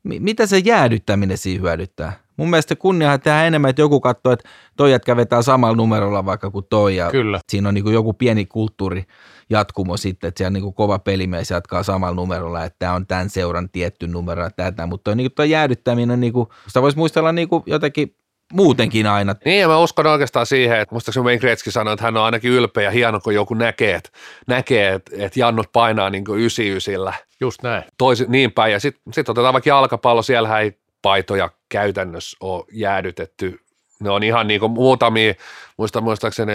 mitä se jäädyttäminen siinä hyödyttää? Mun mielestä kunniahan tehdään enemmän, että joku katsoo, että toi jätkä vetää samalla numerolla vaikka kuin toi. Ja Kyllä. Siinä on niin joku pieni kulttuuri jatkumo sitten, että siellä niin kova pelimies jatkaa samalla numerolla, että tämä on tämän seuran tietty numero ja tätä, mutta toi, niin toi jäädyttäminen on niin kuin, sitä voisi muistella niin jotenkin muutenkin aina. Niin ja mä uskon oikeastaan siihen, että muistaakseni Wayne Gretzky sanoi, että hän on ainakin ylpeä ja hieno, kun joku näkee, että, näkee, että, että jannut painaa niin kuin 99 Just näin. Toisi, niin päin. Ja sitten sit otetaan vaikka jalkapallo, siellä ei paitoja käytännössä ole jäädytetty. Ne on ihan niin kuin muutamia, muista muistaakseni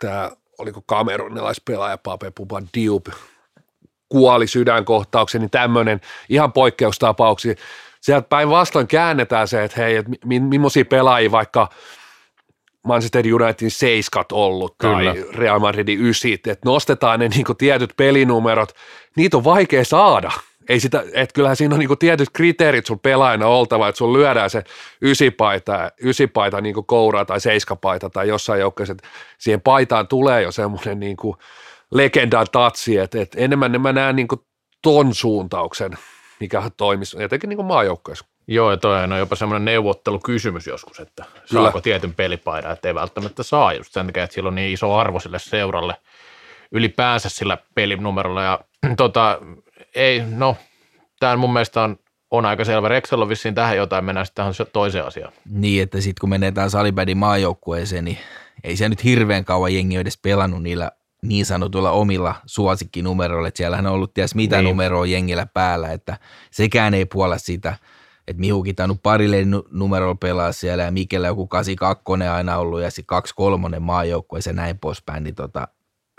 tämä, oliko kamerunilaispelaaja Pape Puba Diup, kuoli sydänkohtauksen, niin tämmöinen ihan poikkeustapauksia. Sieltä päinvastoin käännetään se, että hei, että mi- millaisia pelaajia vaikka Manchester Unitedin seiskat ollut tai Kyllä. Real Madridin ysit, että nostetaan ne niin tietyt pelinumerot, niitä on vaikea saada – ei sitä, että kyllähän siinä on niinku tietyt kriteerit sun pelaajana oltava, että sun lyödään se ysipaita, ysipaita niinku kouraa tai seiskapaita tai jossain joukkueessa, että siihen paitaan tulee jo semmoinen niinku legendan tatsi, että, että enemmän mä näen niinku ton suuntauksen, mikä toimisi etenkin niinku maajoukkueessa. Joo, ja toi on jopa semmoinen neuvottelukysymys joskus, että saako Kyllä. tietyn pelipaidan, että ei välttämättä saa just sen takia, että sillä on niin iso arvo sille seuralle ylipäänsä sillä pelinumerolla. Ja tota, ei, no, tämä mun mielestä on, on aika selvä. Rexel on vissiin tähän jotain, mennään sitten tähän toiseen asiaan. Niin, että sitten kun menee tähän salibändin maajoukkueeseen, niin ei se nyt hirveän kauan jengi ole edes pelannut niillä niin sanotuilla omilla suosikkinumeroilla, että siellähän on ollut ties mitä niin. numeroa jengillä päällä, että sekään ei puolla sitä, että Mihukin tainnut parille numerolla pelaa siellä ja Mikellä joku 82 aina ollut ja sitten 23 maajoukkueeseen ja näin poispäin, niin tota,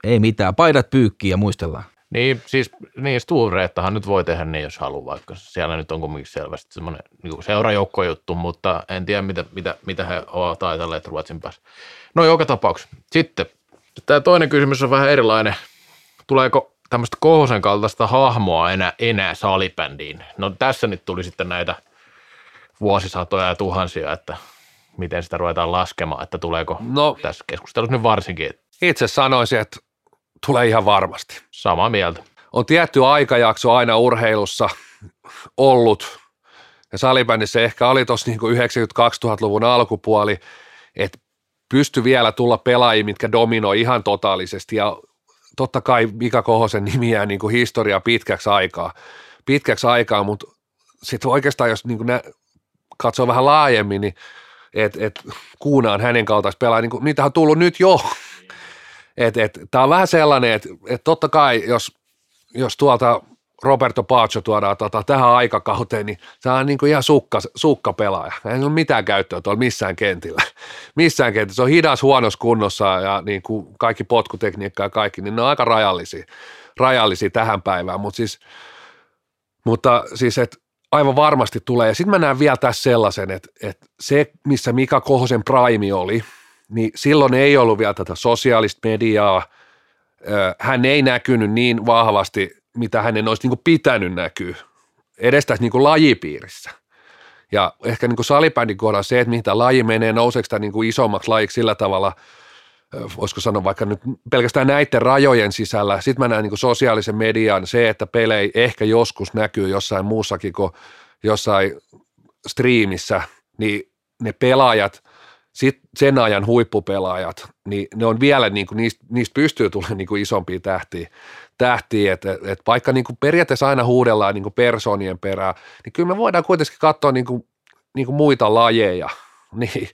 ei mitään, paidat pyykkiä ja muistellaan. Niin, siis niin Stureettahan nyt voi tehdä niin, jos haluaa, vaikka siellä nyt on kuitenkin selvästi semmoinen niin seurajoukko-juttu, mutta en tiedä, mitä, mitä, mitä he ovat ajatelleet Ruotsin päässä. No joka tapauksessa. Sitten tämä toinen kysymys on vähän erilainen. Tuleeko tämmöistä Kohosen kaltaista hahmoa enää, enää salibändiin? No tässä nyt tuli sitten näitä vuosisatoja ja tuhansia, että miten sitä ruvetaan laskemaan, että tuleeko no, tässä keskustelussa nyt varsinkin. Itse sanoisin, että Tulee ihan varmasti. Samaa mieltä. On tietty aikajakso aina urheilussa ollut, ja salibändissä ehkä oli tuossa niin 90-2000-luvun alkupuoli, että pysty vielä tulla pelaajia, mitkä dominoi ihan totaalisesti, ja totta kai Mika Kohosen nimi jää niin kuin historia pitkäksi aikaa, pitkäksi aikaa, mutta sitten oikeastaan jos niin kuin nä- katsoo vähän laajemmin, niin että et kuunaan hänen kaltaista pelaajia, niin kuin, niitä on tullut nyt jo. Et, et, Tämä on vähän sellainen, että et totta kai jos, jos tuolta Roberto Pacho tuodaan tota, tähän aikakauteen, niin se on niin kuin ihan sukka, sukka pelaaja. Ei ole mitään käyttöä tuolla missään kentillä. Missään kentillä. Se on hidas huonossa kunnossa ja niin kuin kaikki potkutekniikka ja kaikki, niin ne on aika rajallisia, rajallisia tähän päivään. Mut siis, mutta siis, että aivan varmasti tulee. Sitten mä näen vielä tässä sellaisen, että, että se, missä Mika Kohosen prime oli – niin silloin ei ollut vielä tätä sosiaalista mediaa. Hän ei näkynyt niin vahvasti, mitä hänen olisi niin kuin pitänyt näkyä edes tässä niin kuin lajipiirissä. Ja ehkä niin kuin salibändin kohdalla se, että mihin tämä laji menee, nouseeko tämä niin kuin isommaksi lajiksi sillä tavalla, voisiko sanoa vaikka nyt pelkästään näiden rajojen sisällä. Sitten mä näen niin kuin sosiaalisen median se, että pelei ehkä joskus näkyy jossain muussakin kuin jossain striimissä, niin ne pelaajat – sitten sen ajan huippupelaajat, niin ne on vielä, niin kuin, niistä, niistä pystyy tulemaan niin kuin isompia tähtiä, tähtiä että et vaikka niin kuin periaatteessa aina huudellaan niin kuin persoonien perään, niin kyllä me voidaan kuitenkin katsoa niin kuin, niin kuin muita lajeja, niin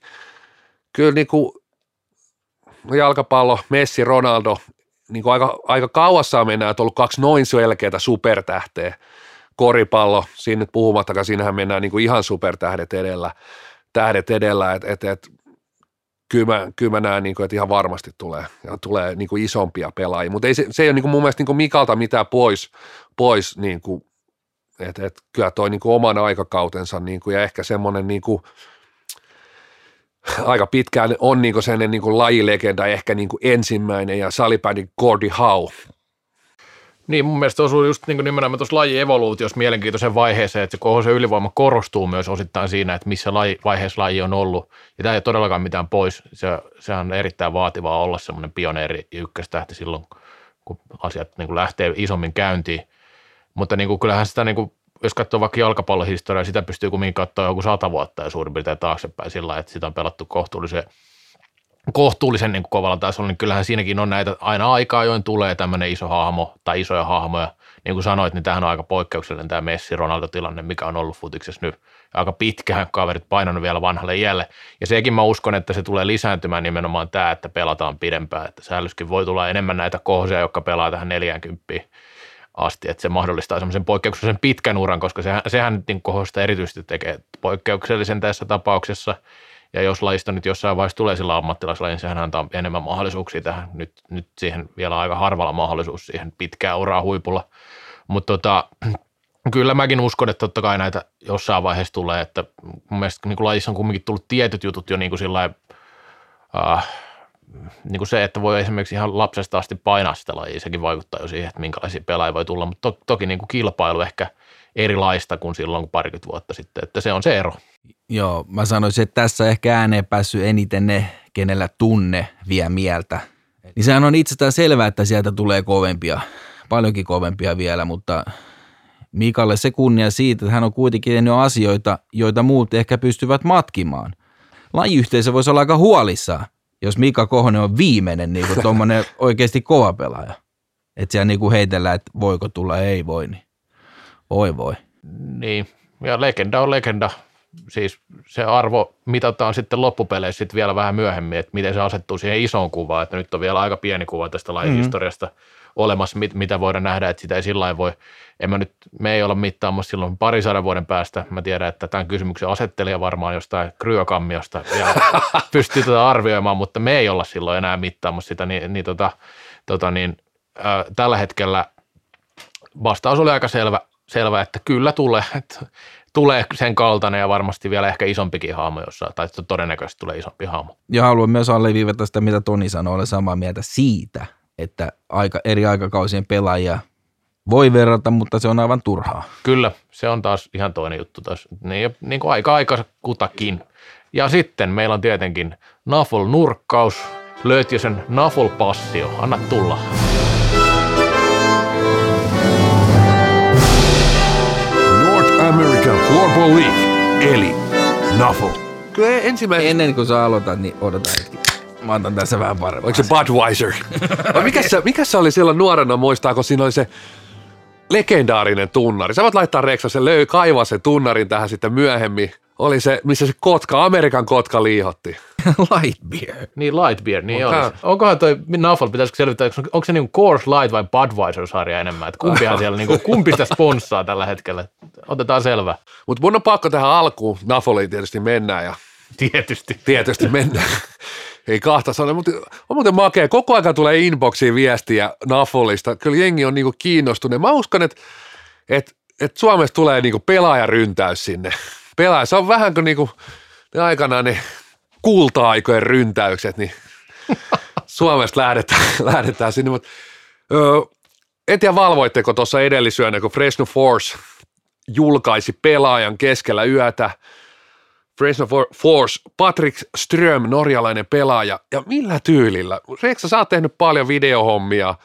kyllä niin kuin jalkapallo, Messi, Ronaldo, niin kuin aika, aika kauassaan mennään, että on ollut kaksi noin selkeää supertähteä. Koripallo, siinä nyt puhumattakaan, siinähän mennään niin kuin ihan supertähdet edellä, tähdet edellä, että et, et, kyllä mä, kyllä mä näen, niin kuin, että ihan varmasti tulee, ja tulee niin kuin isompia pelaajia, mutta ei se, se ei ole niin kuin mun mielestä niin kuin Mikalta mitään pois, pois niin kuin, että et, kyllä toi niin kuin oman aikakautensa niin kuin, ja ehkä semmoinen niin kuin, aika pitkään on niin sellainen niin lajilegenda, ehkä niin kuin ensimmäinen ja salibändin Gordy Howe. Niin, mun mielestä osuu just niin nimenomaan tuossa lajievoluutiossa mielenkiintoisen vaiheeseen, että se se ylivoima korostuu myös osittain siinä, että missä laji, vaiheessa laji on ollut. Ja tämä ei ole todellakaan mitään pois. Se, se on erittäin vaativaa olla semmoinen pioneeri ykköstähti silloin, kun asiat niin kuin lähtee isommin käyntiin. Mutta niin kuin, kyllähän sitä niin kuin jos katsoo vaikka jalkapallohistoriaa, sitä pystyy kumminkin katsoa joku sata vuotta ja suurin piirtein taaksepäin sillä että sitä on pelattu kohtuullisen, kohtuullisen niin kovalla tasolla, niin kyllähän siinäkin on näitä aina aikaa, join tulee tämmöinen iso hahmo tai isoja hahmoja. Niin kuin sanoit, niin tämähän on aika poikkeuksellinen tämä Messi-Ronaldo-tilanne, mikä on ollut futiksessa nyt aika pitkään, kaverit painanut vielä vanhalle jälle. Ja sekin mä uskon, että se tulee lisääntymään nimenomaan tämä, että pelataan pidempään, että säällyskin voi tulla enemmän näitä kohosia, jotka pelaa tähän 40 asti, että se mahdollistaa semmoisen poikkeuksellisen pitkän uran, koska sehän, sehän niin kohosta erityisesti tekee poikkeuksellisen tässä tapauksessa, ja jos lajista nyt jossain vaiheessa tulee sillä ammattilaislaji, niin sehän antaa enemmän mahdollisuuksia tähän, nyt, nyt siihen vielä aika harvalla mahdollisuus siihen pitkään uraa huipulla, mutta tota, kyllä mäkin uskon, että totta kai näitä jossain vaiheessa tulee, että mun mielestä niin lajissa on kumminkin tullut tietyt jutut jo niin kuin sillä äh, niin kuin se, että voi esimerkiksi ihan lapsesta asti painaa sitä lajia, sekin vaikuttaa jo siihen, että minkälaisia pelaajia voi tulla, mutta to, toki niin kuin kilpailu ehkä erilaista kuin silloin parikymmentä vuotta sitten, että se on se ero. Joo, mä sanoisin, että tässä ehkä ääneen päässyt eniten ne, kenellä tunne vie mieltä. Niin sehän on itsestään selvää, että sieltä tulee kovempia, paljonkin kovempia vielä, mutta Mikalle se kunnia siitä, että hän on kuitenkin tehnyt asioita, joita muut ehkä pystyvät matkimaan. Lajiyhteisö voisi olla aika huolissaan, jos Mika Kohonen on viimeinen niin tuommoinen oikeasti kova pelaaja. Että siellä niin kuin heitellään, että voiko tulla, ei voi, niin oi voi. Niin, ja legenda on legenda. Siis se arvo mitataan sitten loppupeleissä sitten vielä vähän myöhemmin, että miten se asettuu siihen isoon kuvaan, että nyt on vielä aika pieni kuva tästä lajihistoriasta mm-hmm. olemassa, mit, mitä voidaan nähdä, että sitä ei sillä voi, en mä nyt, me ei olla mittaamassa silloin parisadan vuoden päästä, mä tiedän, että tämän kysymyksen asettelija varmaan jostain kryokammiosta ja pystyy tätä arvioimaan, mutta me ei olla silloin enää mittaamassa sitä, niin, niin, tota, tota, niin ää, tällä hetkellä vastaus oli aika selvä, selvä että kyllä tulee, että tulee sen kaltainen ja varmasti vielä ehkä isompikin haamo jossain, tai todennäköisesti tulee isompi haamo. Ja haluan myös alleviivata sitä, mitä Toni sanoi, olen samaa mieltä siitä, että aika, eri aikakausien pelaajia voi verrata, mutta se on aivan turhaa. Kyllä, se on taas ihan toinen juttu taas. Niin, niin kuin aika aika kutakin. Ja sitten meillä on tietenkin Nafol nurkkaus, löyt jo sen Nafol passio. Anna tulla. League, eli NAFL. Kyllä ensimmäinen, Ennen kuin sä aloitat, niin odota hetki. Mä otan tässä vähän paremmin. oliko se Budweiser? Vai mikä, se, mikä se oli silloin nuorena, muistaa, kun siinä oli se legendaarinen tunnari. Sä voit laittaa Reksa, se löy, kaivaa sen tunnarin tähän sitten myöhemmin. Oli se, missä se kotka, Amerikan kotka liihotti. Light beer. Niin Light Beer, niin on. Onkohan toi Nafol, pitäisikö selvittää, onko, onko se niin Coors Light vai Budweiser-sarja enemmän? Että kumpihan siellä, niin kuin, kumpi sitä sponssaa tällä hetkellä? Otetaan selvä. Mutta mun on pakko tähän alkuun, Nafoliin tietysti mennään ja Tietysti. tietysti mennään. Ei kahta sanoa, mutta on muuten makea. Koko ajan tulee inboxiin viestiä Nafolista. Kyllä jengi on niinku kiinnostunut. Mä uskon, että et, et Suomessa tulee niinku pelaajaryntäys sinne. Pelaaja, se on vähän kuin niinku, ne aikanaan ne kulta-aikojen ryntäykset, niin Suomesta lähdetään, lähdetään sinne. Mutta, öö, en tiedä valvoitteko tuossa edellisyönä, kun Fresno Force julkaisi pelaajan keskellä yötä – Fresno For- Force, Patrick Ström, norjalainen pelaaja, ja millä tyylillä? Reksa, sä oot tehnyt paljon videohommia,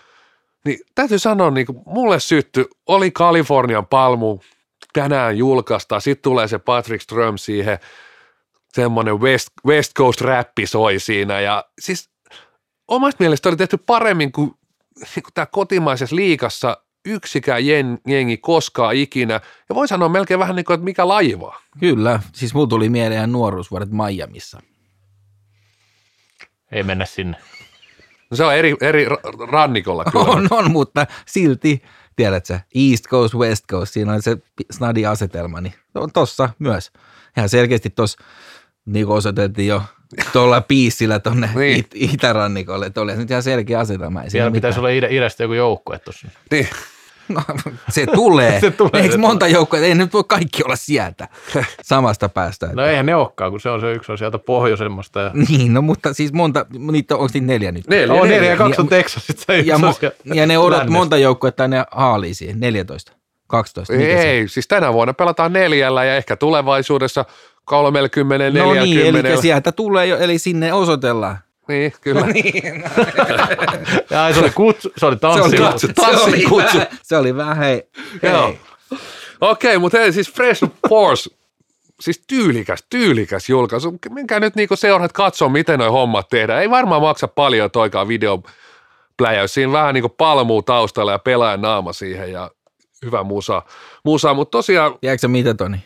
niin täytyy sanoa, niin mulle sytty, oli Kalifornian palmu, tänään julkaista, sitten tulee se Patrick Ström siihen, semmoinen West, West Coast räppi soi siinä, ja siis omasta mielestä oli tehty paremmin kuin, niin kuin tämä kotimaisessa liikassa yksikään jen, jengi koskaan ikinä. Ja voi sanoa melkein vähän niin kuin, että mikä laivaa. Kyllä, siis mulla tuli mieleen nuoruusvuodet Miamiissa. Ei mennä sinne. No se on eri, eri ra- rannikolla kyllä. On, on, mutta silti, tiedätkö, East Coast, West Coast, siinä on se snadi asetelma, niin on tossa myös. Ihan selkeästi tuossa niin kuin osoitettiin jo tuolla piissillä tuonne Niin. it, itärannikolle, että oli nyt ihan selkeä asetelma. Ei Siellä pitäisi mitään. olla ide, idästä joku joukkue tuossa. Niin. No, se tulee. Se tulee, Eikö se monta joukkoa, ei nyt voi kaikki olla sieltä samasta päästä. No eihän ne olekaan, kun se on se yksi on sieltä pohjoisemmasta. Ja... Niin, no mutta siis monta, niitä, onko niitä neljä nyt? Neljä, Oh, neljä. neljä ja kaksi on Ja- Texasista. Ja, on mo, siellä ja ne odot lännestä. monta joukkuetta ne haalii siihen, 14, 12. miten se- Ei, siis tänä vuonna pelataan neljällä ja ehkä tulevaisuudessa 30, No 40. niin, eli sieltä tulee jo, eli sinne osoitellaan. Niin, kyllä. Ja ai, se oli kutsu, se oli tanssi. se oli, kutsu, se oli, kutsu. vähän, se oli vähän, hei, Joo. hei. Okei, mutta hei, siis Fresh Force, siis tyylikäs, tyylikäs julkaisu. Menkää nyt niinku seuraat katsoa, miten noi hommat tehdään. Ei varmaan maksa paljon toikaan videopläjäys. Siinä vähän niinku palmuu taustalla ja pelaajan naama siihen ja hyvä musa. musa. Mutta tosiaan, Tiedätkö sä mitä Toni?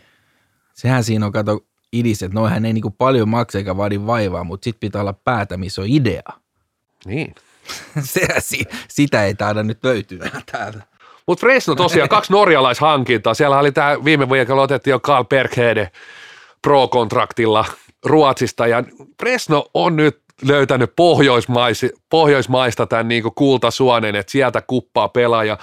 Sehän siinä on, kato, idis, että noihän ei niinku paljon maksa eikä vaadi vaivaa, mutta sit pitää olla päätä, missä on idea. niin. Si, sitä ei taida nyt löytyä täältä. Mutta Fresno tosiaan kaksi norjalaishankintaa. Siellä oli tämä viime viikolla otettiin jo Carl Berghede pro-kontraktilla Ruotsista ja Fresno on nyt löytänyt pohjoismaisi, pohjoismaista tämän niinku kultasuonen, että sieltä kuppaa pelaaja.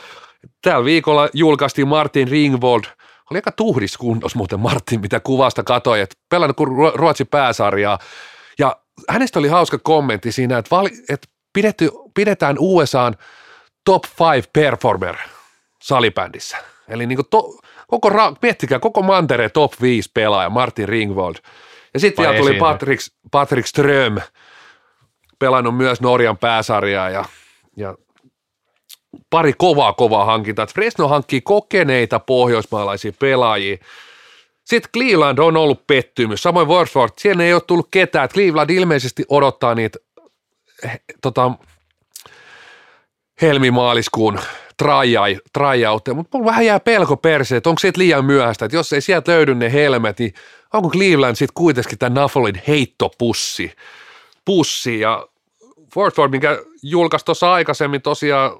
Tällä viikolla julkaistiin Martin Ringvold, oli aika tuhdis kunnos muuten Martin, mitä kuvasta katoi, että pelannut kuin Ru- Ruotsin pääsarjaa. Ja hänestä oli hauska kommentti siinä, että, vali, että pidetty, pidetään USAn top five performer salibändissä. Eli niin to, koko, ra- miettikää, koko mantereen top 5 pelaaja, Martin Ringvold. Ja sitten vielä tuli. Patrick, Patrick Ström, pelannut myös Norjan pääsarjaa ja, ja pari kovaa kovaa hankintaa. Fresno hankkii kokeneita pohjoismaalaisia pelaajia. Sitten Cleveland on ollut pettymys, samoin Wordsworth, siellä ei ole tullut ketään. Et Cleveland ilmeisesti odottaa niitä eh, tota, helmimaaliskuun tryoutteja, mutta mulla vähän jää pelko perseen, että onko se liian myöhäistä, että jos ei sieltä löydy ne helmet, niin onko Cleveland sitten kuitenkin tämän Naffolin heittopussi, pussi ja Fortford, minkä julkaisi tuossa aikaisemmin tosiaan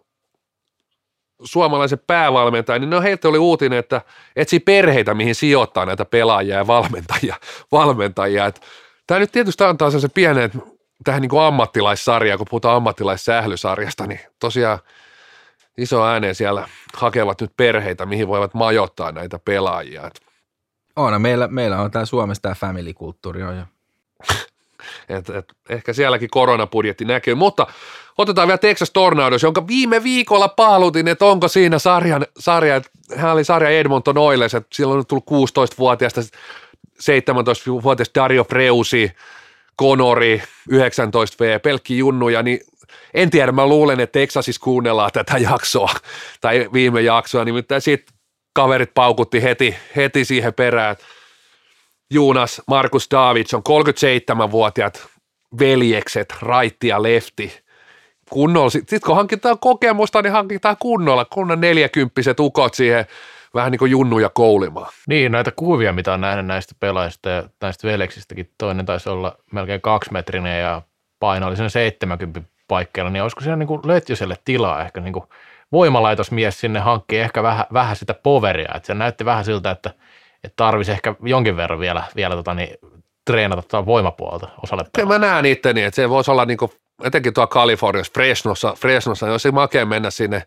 suomalaisen päävalmentajan, niin no heiltä oli uutinen, että etsi perheitä, mihin sijoittaa näitä pelaajia ja valmentajia. valmentajia. Et Tämä nyt tietysti antaa sen pienen että tähän niin kuin ammattilaissarjaan, kun puhutaan ammattilaissählysarjasta, niin tosiaan iso ääneen siellä hakevat nyt perheitä, mihin voivat majoittaa näitä pelaajia. Et, On, no meillä, meillä on tää Suomessa tämä family-kulttuuri on jo. et, et, ehkä sielläkin koronapudjetti näkyy, mutta otetaan vielä Texas Tornadoes, jonka viime viikolla paalutin, että onko siinä sarjan, sarja, hän oli sarja Edmonton Oilers, että silloin on tullut 16-vuotiaasta 17-vuotias Dario Freusi, Konori, 19V, pelkki junnuja, niin en tiedä, mä luulen, että Texasissa kuunnellaan tätä jaksoa, tai viime jaksoa, nimittäin sitten kaverit paukutti heti, heti siihen perään, että Juunas Markus Davidson, 37-vuotiaat veljekset, raitti ja lefti, kunnolla, sitten kun hankitaan kokemusta, niin hankitaan kunnolla, kunnon neljäkymppiset ukot siihen vähän niin kuin junnuja koulimaan. Niin, näitä kuvia, mitä on nähnyt näistä pelaajista ja näistä veljeksistäkin, toinen taisi olla melkein kaksimetrinen ja paino oli sen 70 paikkeilla, niin olisiko siellä niin kuin tilaa ehkä niin kuin voimalaitosmies sinne hankkii ehkä vähän, vähän sitä poveria, että se näytti vähän siltä, että, että tarvisi ehkä jonkin verran vielä, vielä tota, niin, treenata tuota voimapuolta osalle Kyllä mä näen itteni, että se voisi olla niin kuin, etenkin tuolla Kaliforniassa, Fresnossa, Fresnossa niin olisi makea mennä sinne.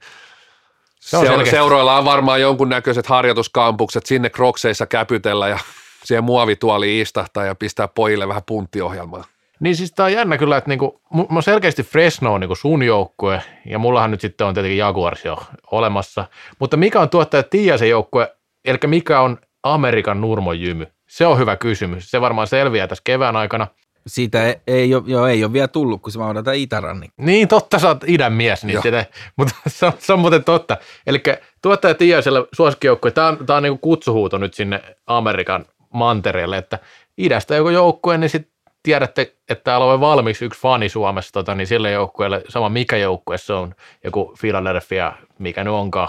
Se on Seura- seuroilla on varmaan jonkunnäköiset harjoituskampukset, sinne krokseissa käpytellä ja siihen muovituoliin istahtaa ja pistää pojille vähän punttiohjelmaa. Niin siis tää on jännä kyllä, että niinku, mä selkeästi Fresno on niinku sun joukkue, ja mullahan nyt sitten on tietenkin Jaguars jo olemassa, mutta mikä on tuottaja Tiasen joukkue, eli mikä on Amerikan nurmojymy? Se on hyvä kysymys. Se varmaan selviää tässä kevään aikana. Siitä ei, ei, ole, joo, ei ole vielä tullut, kun se mä odotan itärannik. Niin totta, sä oot idän mies, niin sitä, mutta se on, se on muuten totta. Eli tuottaja Tiasella suosikkijoukkue, tämä on, tää on niinku kutsuhuuto nyt sinne Amerikan mantereelle, että idästä joku joukkue, niin sitten tiedätte, että täällä on valmiiksi yksi fani Suomessa, tota, niin sille joukkueelle, sama mikä joukkue se on, joku Philadelphia mikä nyt onkaan.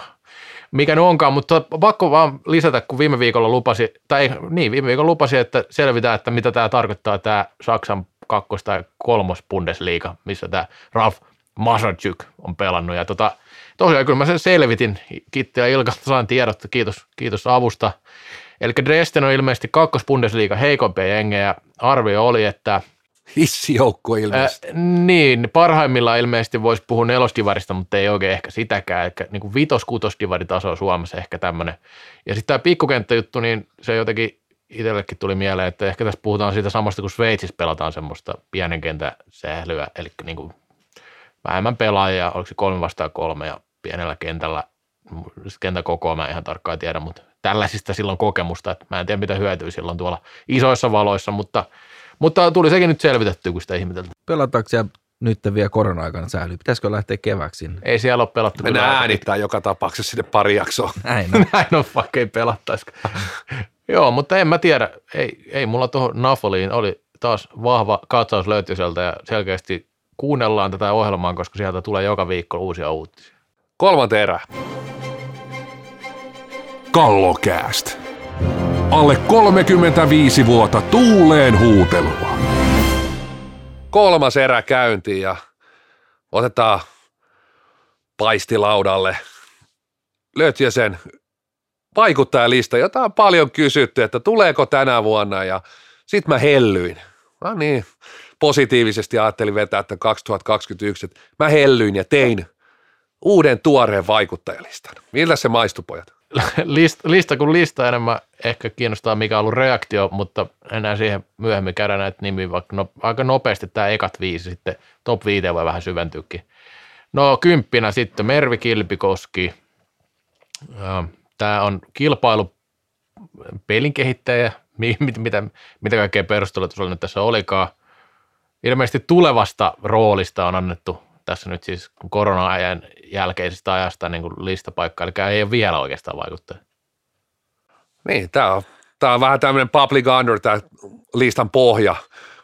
Mikä nyt onkaan, mutta pakko vaan lisätä, kun viime viikolla lupasi, tai niin, viime viikolla lupasi, että selvitään, että mitä tämä tarkoittaa tämä Saksan kakkos- tai kolmos Bundesliga, missä tämä Ralf Masarczyk on pelannut. Ja tota, tosiaan kyllä mä sen selvitin. Kitti ja Ilkalta sain tiedot, kiitos, kiitos avusta. Eli Dresden on ilmeisesti kakkos Bundesliga heikompia jengejä. Arvio oli, että Hissijoukko ilmeisesti. Äh, niin, parhaimmillaan ilmeisesti voisi puhua nelosdivarista, mutta ei oikein ehkä sitäkään. Eli niin vitos kutosdivaritaso on Suomessa ehkä tämmöinen. Ja sitten tämä pikkukenttäjuttu, niin se jotenkin itsellekin tuli mieleen, että ehkä tässä puhutaan siitä samasta kuin Sveitsissä pelataan semmoista pienen kentän sählyä, eli niin kuin vähemmän pelaajia, oliko se kolme vastaan kolme ja pienellä kentällä, kentän kokoa mä en ihan tarkkaan tiedä, mutta tällaisista silloin kokemusta, että mä en tiedä mitä hyötyy silloin tuolla isoissa valoissa, mutta, mutta tuli sekin nyt selvitettyä, kun sitä ihmeteltiin. Pelataanko siellä nyt vielä korona-aikana sählyä? Pitäisikö lähteä keväksi sinne? Ei siellä ole pelattu. Mennään kyllä aika äänittää joka tapauksessa sinne pari jaksoa. Näin on. Näin on, vaikka ei pelattaisi. Joo, mutta en mä tiedä. Ei, ei mulla tuohon Nafoliin oli taas vahva katsaus löytyi sieltä ja selkeästi kuunnellaan tätä ohjelmaa, koska sieltä tulee joka viikko uusia uutisia. Kolmanteen erä. Kallokääst. Alle 35 vuotta tuuleen huutelua. Kolmas erä käyntiin ja otetaan paistilaudalle. Löytyy sen vaikuttajalista, jota on paljon kysytty, että tuleeko tänä vuonna ja sitten mä hellyin. No niin, positiivisesti ajattelin vetää että 2021, että mä hellyin ja tein uuden tuoreen vaikuttajalistan. Miltä se maistui, pojat? Lista, lista kuin lista enemmän ehkä kiinnostaa, mikä on ollut reaktio, mutta enää siihen myöhemmin käydä näitä nimiä, vaikka no, aika nopeasti tämä ekat viisi sitten top 5 voi vähän syventyäkin. No kymppinä sitten Mervi Kilpikoski. Tämä on kilpailu pelin kehittäjä, mitä, mitä, mitä kaikkea perustelut sulla nyt tässä olikaan. Ilmeisesti tulevasta roolista on annettu tässä nyt siis korona-ajan jälkeisestä ajasta niin kuin listapaikka, eli ei ole vielä oikeastaan vaikuttaja. Niin, tämä on, tää on vähän tämmöinen public honor, tämä listan pohja.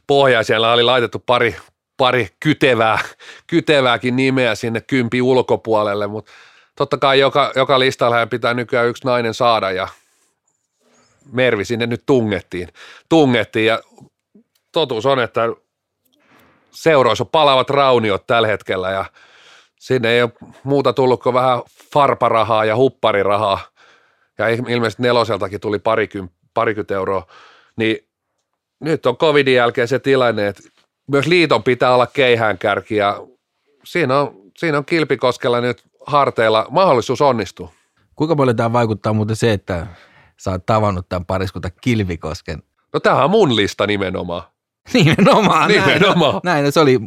pohja. Siellä oli laitettu pari, pari kytevää, kytevääkin nimeä sinne kympi ulkopuolelle, mutta totta kai joka, joka listalla pitää nykyään yksi nainen saada ja Mervi sinne nyt tungettiin. tungettiin ja totuus on, että seuroissa on palavat rauniot tällä hetkellä ja sinne ei ole muuta tullut kuin vähän farparahaa ja hupparirahaa ja ilmeisesti neloseltakin tuli parikymmentä, parikymmentä euroa, niin nyt on covidin jälkeen se tilanne, että myös liiton pitää olla keihäänkärki ja siinä on, siinä on Kilpikoskella nyt harteilla mahdollisuus onnistua. Kuinka paljon tämä vaikuttaa muuten se, että sä oot tavannut tämän pariskunta Kilvikosken? No tämähän on mun lista nimenomaan. Nimenomaan. Nimenomaan. Näin, näin, se oli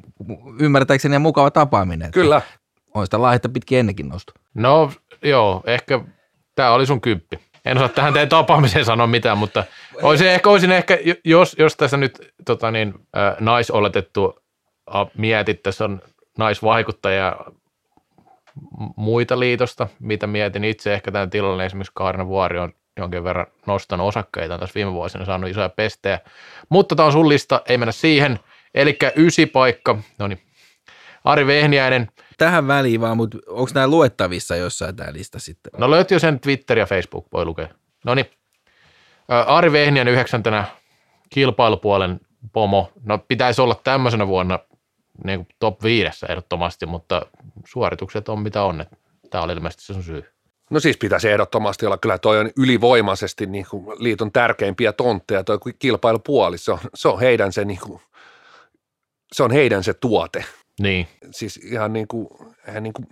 ymmärtääkseni mukava tapaaminen. Kyllä. On sitä laihetta pitkin ennenkin nostu. No joo, ehkä tämä oli sun kymppi. En osaa tähän teidän tapaamiseen sanoa mitään, mutta olisin ehkä, olisin ehkä jos, jos tässä nyt tota niin, äh, naisoletettu äh, mietit, tässä on naisvaikuttaja muita liitosta, mitä mietin itse ehkä tämän tilanne, esimerkiksi Kaarina Vuori on jonkin verran nostanut osakkeita tässä viime vuosina, saanut isoja pestejä. Mutta tämä on sun lista, ei mennä siihen. Eli ysi paikka, no niin, Ari Vehniäinen. Tähän väliin vaan, mutta onko nämä luettavissa jossain tämä lista sitten? No löytyy sen Twitter ja Facebook, voi lukea. No niin, Ari Vehniäinen yhdeksäntenä kilpailupuolen pomo. No pitäisi olla tämmöisenä vuonna niin top viidessä ehdottomasti, mutta suoritukset on mitä on. Tämä oli ilmeisesti se sun syy. No siis pitäisi ehdottomasti olla, kyllä toi on ylivoimaisesti niin kuin liiton tärkeimpiä tontteja, toi kilpailupuoli, se on, se on heidän se niin kuin, se on heidän se tuote. Niin. Siis ihan niin kuin, ihan niin kuin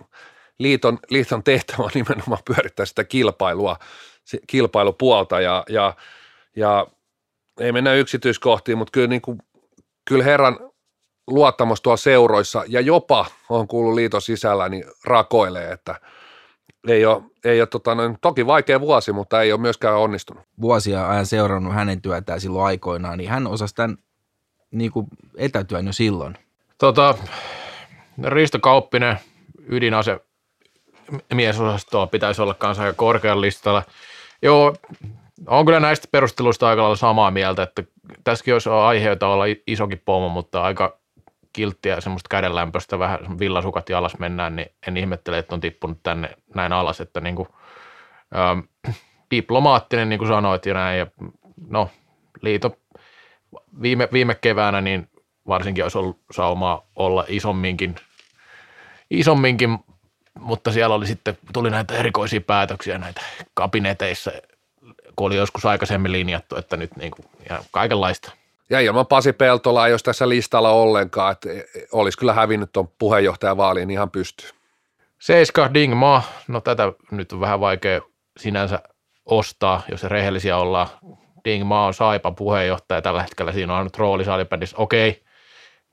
liiton, liiton tehtävä on nimenomaan pyörittää sitä kilpailua, se kilpailupuolta ja, ja, ja ei mennä yksityiskohtiin, mutta kyllä, niin kuin, kyllä herran luottamus tuolla seuroissa ja jopa on kuullut liiton sisällä, niin rakoilee, että – ei ole, ei ole tota, noin, toki vaikea vuosi, mutta ei ole myöskään onnistunut. Vuosia ajan seurannut hänen työtään silloin aikoinaan, niin hän osasi tämän niin kuin etätyä jo silloin. Tota, Risto Kauppinen, ydinase miesosastoa pitäisi olla kanssa aika korkealla listalla. Joo, on kyllä näistä perusteluista aika lailla samaa mieltä, että tässäkin olisi aiheita olla isokin pomo, mutta aika kilttiä, semmoista kädenlämpöistä, vähän villasukat jalas mennään, niin en ihmettele, että on tippunut tänne näin alas, että niin kuin, ähm, diplomaattinen, niin kuin sanoit ja näin, ja no liito viime, viime keväänä niin varsinkin olisi ollut saumaa olla isomminkin, isomminkin, mutta siellä oli sitten, tuli näitä erikoisia päätöksiä näitä kabineteissa, kun oli joskus aikaisemmin linjattu, että nyt niin kuin, ja kaikenlaista. Ja ilman Pasi Peltola ei olisi tässä listalla ollenkaan, että olisi kyllä hävinnyt tuon puheenjohtajavaaliin ihan pystyy. Seiska Dingma, no tätä nyt on vähän vaikea sinänsä ostaa, jos rehellisiä ollaan. Dingma on Saipa puheenjohtaja tällä hetkellä, siinä on nyt rooli salibändissä. Okei,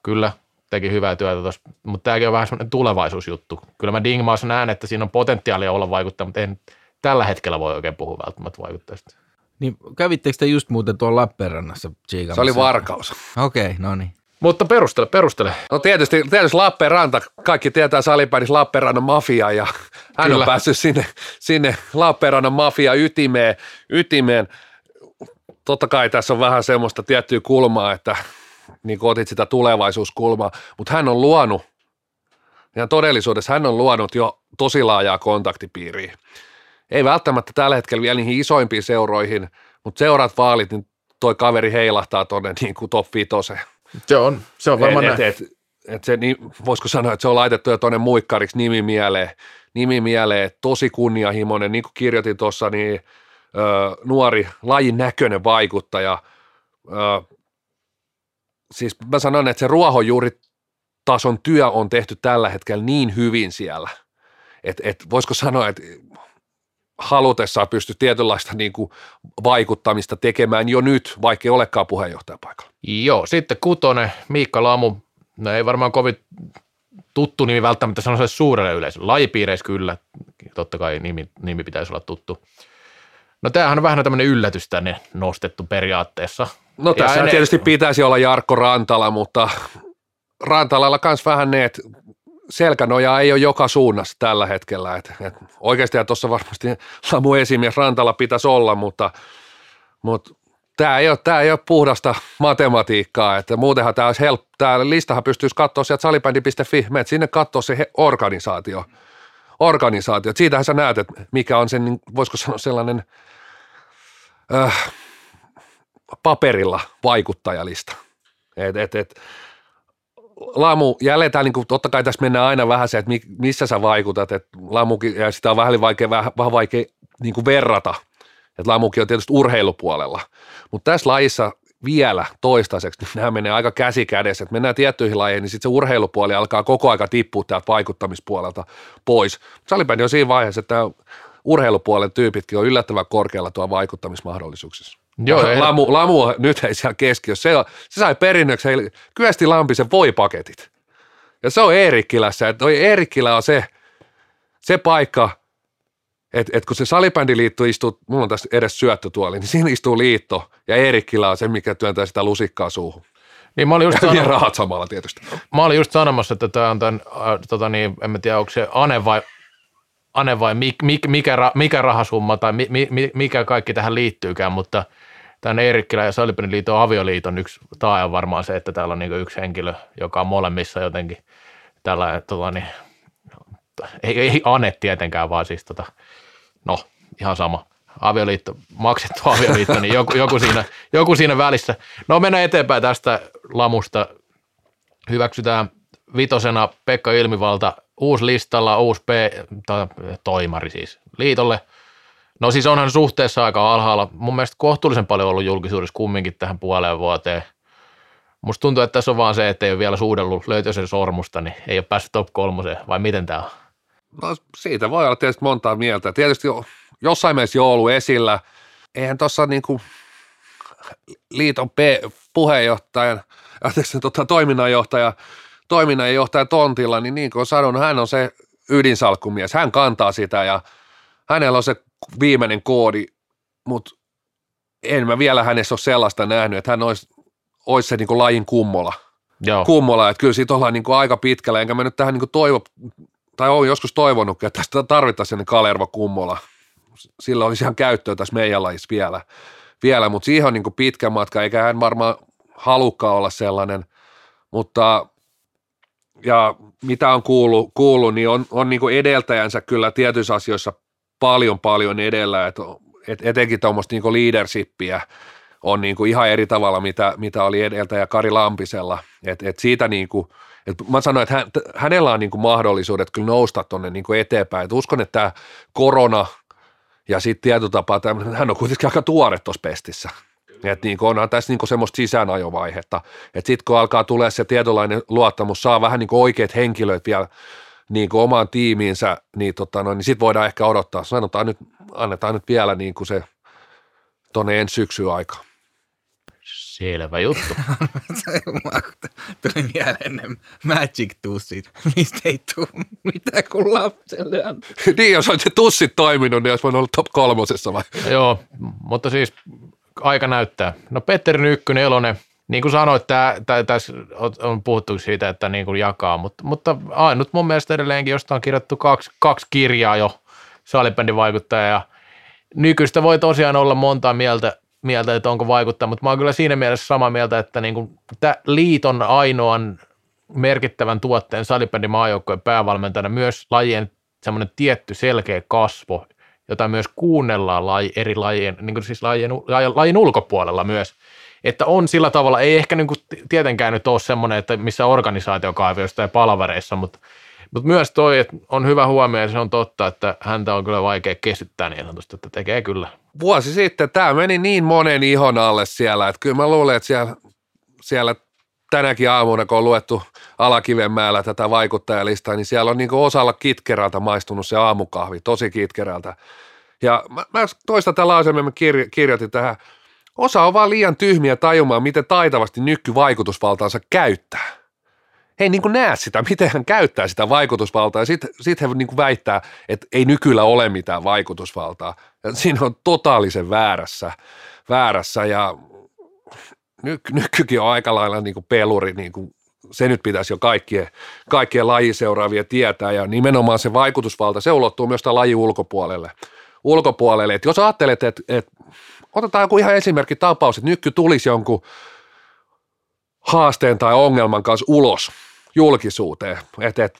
kyllä, teki hyvää työtä tuossa, mutta tämäkin on vähän semmoinen tulevaisuusjuttu. Kyllä mä Dingmaassa näen, että siinä on potentiaalia olla vaikuttaja, mutta en tällä hetkellä voi oikein puhua välttämättä vaikuttajasta. Niin kävittekö te just muuten tuolla Lappeenrannassa? Se oli Varkaus. Okei, okay, no niin. Mutta perustele, perustele. No tietysti, tietysti Lappeenranta, kaikki tietää Salipäinissä Lappeenrannan mafia ja hän Kyllä. on päässyt sinne, sinne Lappeenrannan mafia ytimeen, ytimeen. Totta kai tässä on vähän semmoista tiettyä kulmaa, että niin kuin otit sitä tulevaisuuskulmaa, mutta hän on luonut, ja todellisuudessa hän on luonut jo tosi laajaa kontaktipiiriä. Ei välttämättä tällä hetkellä vielä niihin isoimpiin seuroihin, mutta seuraat vaalit, niin toi kaveri heilahtaa tuonne niin kuin top 5. Se on, se on varmaan et, et, et, et se, niin, voisiko sanoa, että se on laitettu jo tuonne muikkariksi nimi mieleen, nimi mieleen, tosi kunnianhimoinen, niin kuin kirjoitin tuossa, niin ö, nuori lajin näköinen vaikuttaja. Ö, siis mä sanon, että se ruohonjuuritason työ on tehty tällä hetkellä niin hyvin siellä, että et, voisiko sanoa, että halutessaan pysty tietynlaista niin kuin vaikuttamista tekemään jo nyt, vaikka ei olekaan puheenjohtajapaikalla. Joo, sitten kutonen, Miikka Lamu, no ei varmaan kovin tuttu nimi välttämättä sanoa suurelle yleisölle. Lajipiireissä kyllä, totta kai nimi, nimi pitäisi olla tuttu. No tämähän on vähän tämmöinen yllätys tänne nostettu periaatteessa. No tässä tietysti pitäisi olla Jarkko Rantala, mutta Rantalalla kanssa vähän ne, että selkänojaa ei ole joka suunnassa tällä hetkellä. Et, et oikeasti tuossa varmasti Lamu esimies Rantala pitäisi olla, mutta, mutta tämä ei, ole, tämä ei ole puhdasta matematiikkaa, että muutenhan tämä olisi helppo, tämä listahan pystyisi katsoa sieltä salibändi.fi, menet sinne katsoa se organisaatio, organisaatio. Siitähän sä näet, että mikä on sen, niin voisiko sanoa sellainen äh, paperilla vaikuttajalista. Et, et, et, Lamu, jälleen tämä, niin kuin, totta kai tässä mennään aina vähän se, että missä sä vaikutat, että Lamukin, ja sitä on vähän vaikea, vähän, vähän vaikea niin kuin verrata, että Lamukin on tietysti urheilupuolella, mutta tässä lajissa vielä toistaiseksi, niin nämä menee aika käsi kädessä, että mennään tiettyihin lajeihin, niin sitten se urheilupuoli alkaa koko aika tippua täältä vaikuttamispuolelta pois. Salibändi on siinä vaiheessa, että urheilupuolen tyypitkin on yllättävän korkealla tuo vaikuttamismahdollisuuksissa. Joo, ja Lamu, Lamu nyt ei siellä keskiössä. Se, se sai perinnöksi Kyösti Lampisen voipaketit. Ja se on Eerikkilässä. Että toi Eerikkilä on se, se paikka, että et kun se salibändiliitto istuu, mulla on tässä edes syöttötuoli, niin siinä istuu liitto ja Eerikkilä on se, mikä työntää sitä lusikkaa suuhun. Niin mä olin just sanomassa, rahat samalla tietysti. Mä olin just sanomassa, että tämä on tämän, äh, tota niin, en mä tiedä, onko se Ane vai, Ane vai mikä, mikä, mikä rahasumma tai mi, mi, mikä kaikki tähän liittyykään, mutta – tämän Eerikkilän ja Salipinin liiton avioliiton yksi tae on varmaan se, että täällä on niin yksi henkilö, joka on molemmissa jotenkin tällä, tota, niin, ei, ei Ane tietenkään, vaan siis tota, no ihan sama, avioliitto, maksettu avioliitto, niin joku, joku, siinä, joku siinä välissä. No mennään eteenpäin tästä lamusta. Hyväksytään vitosena Pekka Ilmivalta, uusi listalla, uusi P, toimari siis liitolle – No siis onhan suhteessa aika alhaalla. Mun mielestä kohtuullisen paljon ollut julkisuudessa kumminkin tähän puoleen vuoteen. Musta tuntuu, että tässä on vaan se, että ei ole vielä suudellut löytöisen sormusta, niin ei ole päässyt top kolmoseen, vai miten tämä on? No siitä voi olla tietysti montaa mieltä. Tietysti jossain mielessä jo ollut esillä. Eihän tuossa niinku liiton P- puheenjohtajan, anteeksi, tota, toiminnanjohtaja, toiminnanjohtaja tontilla, niin niin kuin sanonut, hän on se ydinsalkkumies. Hän kantaa sitä ja hänellä on se viimeinen koodi, mutta en mä vielä hänessä ole sellaista nähnyt, että hän olisi, olisi se niin kuin lajin kummola. Joo. Kummola, että kyllä siitä ollaan niin kuin aika pitkällä, enkä mä nyt tähän niin kuin toivo, tai olen joskus toivonut, että tästä tarvittaisiin sellainen Kalervo kummola. Sillä olisi ihan käyttöä tässä meidän lajissa vielä, vielä mutta siihen on niin kuin pitkä matka, eikä hän varmaan halukkaan olla sellainen, mutta ja mitä on kuullut, kuullut niin on, on niin kuin edeltäjänsä kyllä tietyissä asioissa paljon paljon edellä, että et etenkin tuommoista niin leadershippiä on niin kuin ihan eri tavalla, mitä, mitä oli edeltäjä Kari Lampisella. Et, et siitä niin kuin, et mä sanoin, että hän, hänellä on niin kuin mahdollisuudet kyllä nousta tuonne niin eteenpäin. Et uskon, että tämä korona ja sitten tietotapa, hän on kuitenkin aika tuore tuossa pestissä. Että niin onhan tässä niin semmoista sisäänajovaihetta. Että sitten kun alkaa tulee se tietynlainen luottamus, saa vähän niin oikeat henkilöt vielä niin omaan tiimiinsä, niin, tota no, niin sitten voidaan ehkä odottaa. Sanotaan nyt, annetaan nyt vielä niin kuin se tuonne ensi syksy aika. Selvä juttu. Tuli mieleen ne magic tussit, mistä ei tule mitään kuin lapselle niin, jos olisi se tussit toiminut, niin olisi voinut olla top kolmosessa vai? Joo, mutta siis aika näyttää. No Petteri Ykkönen, Elonen, niin kuin sanoit, tässä on puhuttu siitä, että niin kuin jakaa, mutta, mutta ainut mun mielestä edelleenkin, josta on kirjoittu kaksi, kaksi kirjaa jo, salibändin vaikuttaja ja nykyistä voi tosiaan olla monta mieltä, mieltä, että onko vaikuttaa, mutta mä oon kyllä siinä mielessä samaa mieltä, että niin kuin, liiton ainoan merkittävän tuotteen salibändin maajoukkojen päävalmentajana myös lajien semmoinen tietty selkeä kasvo, jota myös kuunnellaan laji, eri lajien, niin kuin siis lajien, lajin ulkopuolella myös. Että on sillä tavalla, ei ehkä niin kuin tietenkään nyt ole semmoinen, että missä organisaatiokaavioissa tai palavereissa, mutta, mutta myös toi, että on hyvä huomio, ja se on totta, että häntä on kyllä vaikea kesyttää niin sanotusti, että tekee kyllä. Vuosi sitten tämä meni niin monen ihon alle siellä, että kyllä mä luulen, että siellä, siellä tänäkin aamuna, kun on luettu Alakivenmäellä tätä vaikuttajalistaa, niin siellä on niin osalla kitkerältä maistunut se aamukahvi, tosi kitkerältä. Ja mä, mä toista tällä lauseen, mä kirjo, kirjoitin tähän, osa on vaan liian tyhmiä tajumaan, miten taitavasti nykyvaikutusvaltaansa käyttää. He ei niin kuin näe sitä, miten hän käyttää sitä vaikutusvaltaa, ja sitten sit he niin kuin väittää, että ei nykyllä ole mitään vaikutusvaltaa. Ja siinä on totaalisen väärässä, väärässä ja ny, nykykin on aika lailla niin kuin peluri, niin kuin se nyt pitäisi jo kaikkien, kaikkien lajiseuraavia tietää ja nimenomaan se vaikutusvalta, se ulottuu myös tämän lajin ulkopuolelle. Ulkopuolelle. Et jos ajattelet, että et, otetaan joku ihan esimerkki tapaus, että nyky tulisi jonkun haasteen tai ongelman kanssa ulos julkisuuteen, että et,